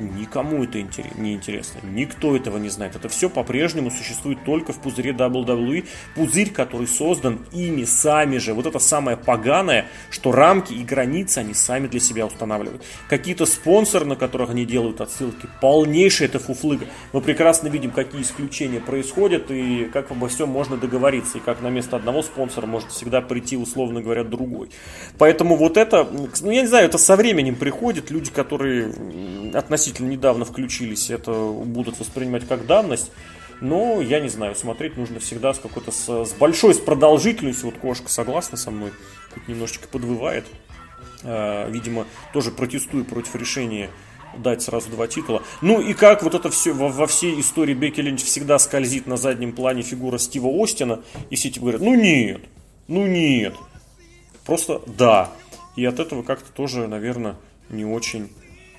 Никому это не интересно. Никто этого не знает. Это все по-прежнему существует только в пузыре WWE. Пузырь, который создан ими сами же. Вот это самое поганое, что рамки и границы они сами для себя устанавливают. Какие-то спонсоры, на которых они делают отсылки, полнейшая это фуфлыга. Мы прекрасно видим, какие исключения происходят и как обо всем можно договориться. И как на место одного спонсора может всегда прийти, условно говоря, другой. Поэтому вот это, ну я не знаю, это со временем приходит. Люди, которые относительно относительно недавно включились, это будут воспринимать как данность. Но я не знаю, смотреть нужно всегда с какой-то с, с большой с продолжительностью. Вот кошка согласна со мной, тут немножечко подвывает. Э, видимо, тоже протестую против решения дать сразу два титула. Ну и как вот это все во, во всей истории Бекки Линч всегда скользит на заднем плане фигура Стива Остина, и все эти говорят, ну нет, ну нет, просто да. И от этого как-то тоже, наверное, не очень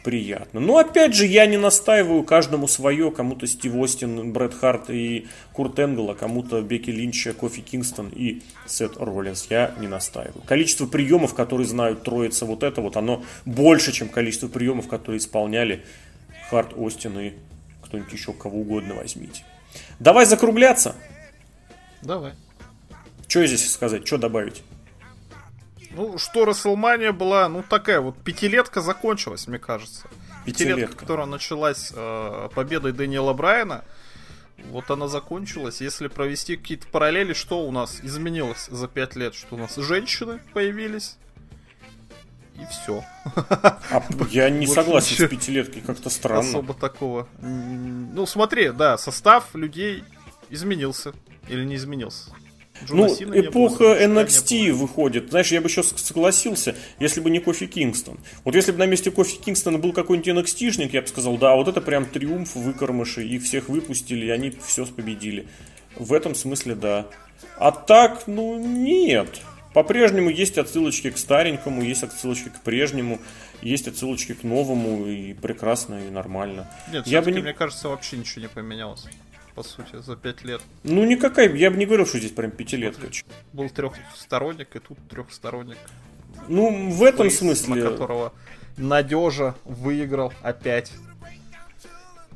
приятно. Но опять же, я не настаиваю каждому свое, кому-то Стив Остин, Брэд Харт и Курт Энгл, а кому-то Бекки Линч, Кофи Кингстон и Сет Роллинс. Я не настаиваю. Количество приемов, которые знают троица вот это вот, оно больше, чем количество приемов, которые исполняли Харт, Остин и кто-нибудь еще, кого угодно возьмите. Давай закругляться.
Давай.
Что здесь сказать, что добавить?
Ну, что Расселмания была, ну, такая вот пятилетка закончилась, мне кажется. Пятилетка, пятилетка которая началась э, победой Дэниела Брайана. Вот она закончилась. Если провести какие-то параллели, что у нас изменилось за пять лет? Что у нас женщины появились, и все.
А, я не <laughs> согласен с пятилеткой, как-то странно.
Особо такого. Ну, смотри, да, состав людей изменился. Или не изменился?
Ну, эпоха NXT выходит. Знаешь, я бы еще согласился, если бы не Кофи Кингстон. Вот если бы на месте Кофи Кингстона был какой-нибудь NXT-шник, я бы сказал, да, вот это прям триумф выкормыши, их всех выпустили, и они все победили. В этом смысле, да. А так, ну, нет. По-прежнему есть отсылочки к старенькому, есть отсылочки к прежнему, есть отсылочки к новому, и прекрасно, и нормально.
Нет, я бы не... мне кажется, вообще ничего не поменялось по сути, за пять лет.
Ну, никакая, я бы не говорил, что здесь прям пятилетка.
Был трехсторонник, и тут трехсторонник.
Ну, в этом Фейс, смысле...
На которого Надежа выиграл опять.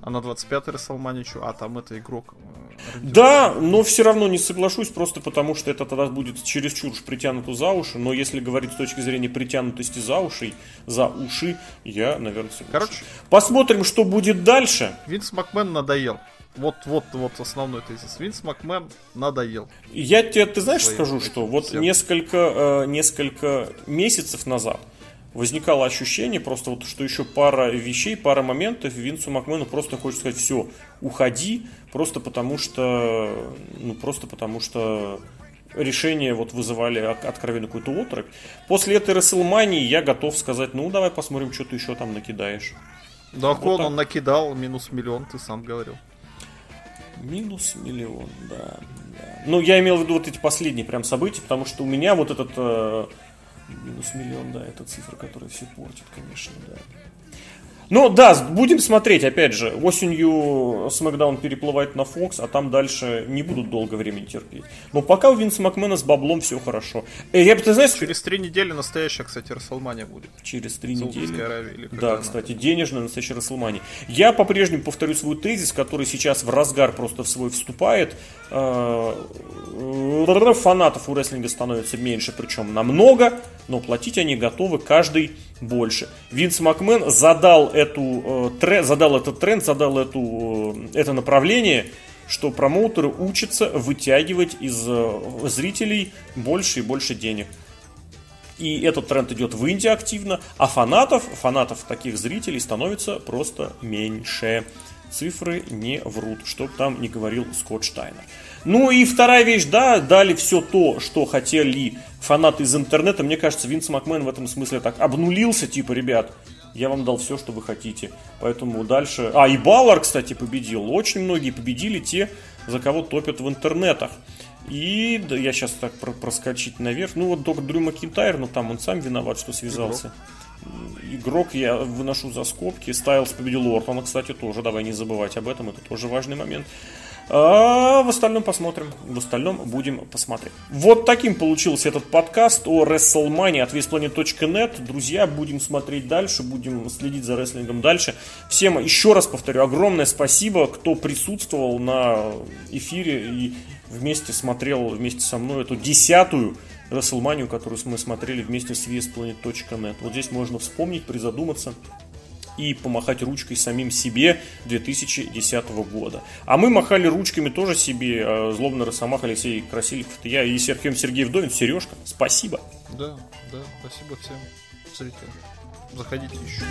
А на 25-й Расселмане а там это игрок.
Э, да, но все равно не соглашусь, просто потому что это тогда будет чересчур уж притянуто за уши. Но если говорить с точки зрения притянутости за уши, за уши, я, наверное, соглашусь. Короче, посмотрим, что будет дальше.
Винс Макмен надоел. Вот, вот, вот основной тезис. Винс Макмен надоел.
Я тебе, ты знаешь, скажу, что вот несколько, э, несколько месяцев назад возникало ощущение просто вот, что еще пара вещей, пара моментов Винсу Макмену просто хочет сказать, все, уходи, просто потому что, ну просто потому что решения вот вызывали откровенно какую-то отрыв. После этой Расселмании я готов сказать, ну давай посмотрим, что ты еще там накидаешь.
Да, вот он, он накидал минус миллион, ты сам говорил.
Минус миллион, да, да. Ну, я имел в виду вот эти последние прям события, потому что у меня вот этот э, минус миллион, да, это цифра, которая все портит, конечно, да. Ну да, будем смотреть, опять же, осенью SmackDown переплывает на Fox, а там дальше не будут долго времени терпеть. Но пока у Винса Макмена с баблом все хорошо.
Э, я, ты знаешь, Через три недели настоящая, кстати, Расселмания будет.
Через три недели. Аравии, да, она. кстати, денежная настоящая Расселмания. Я по-прежнему повторю свой тезис, который сейчас в разгар просто в свой вступает. Э, фанатов у рестлинга становится меньше, причем намного, но платить они готовы каждый больше. Винс Макмен задал, эту, э, тренд, задал этот тренд, задал эту, э, это направление, что промоутеры учатся вытягивать из э, зрителей больше и больше денег. И этот тренд идет в Индии активно, а фанатов, фанатов таких зрителей становится просто меньше. Цифры не врут, чтоб там не говорил Скотт Штайнер. Ну и вторая вещь, да, дали все то, что хотели фанаты из интернета. Мне кажется, Винс Макмен в этом смысле так обнулился, типа, ребят, я вам дал все, что вы хотите. Поэтому дальше... А, и Баллар, кстати, победил. Очень многие победили те, за кого топят в интернетах. И да, я сейчас так про проскочить наверх. Ну вот только Дрю Макинтайр, но там он сам виноват, что связался. игрок я выношу за скобки. Стайлс победил Ортона, кстати, тоже. Давай не забывать об этом, это тоже важный момент. А в остальном посмотрим. В остальном будем посмотреть. Вот таким получился этот подкаст о WrestleMania от WrestleMania.net. Друзья, будем смотреть дальше, будем следить за рестлингом дальше. Всем еще раз повторю, огромное спасибо, кто присутствовал на эфире и вместе смотрел вместе со мной эту десятую WrestleMania, которую мы смотрели вместе с VSPlanet.net. Вот здесь можно вспомнить, призадуматься и помахать ручкой самим себе 2010 года. А мы махали ручками тоже себе. Э, Злобный Росомах, Алексей Красильников, я и Сергей Сергей Вдовин. Сережка, спасибо.
Да, да, спасибо всем зрителям. Заходите еще.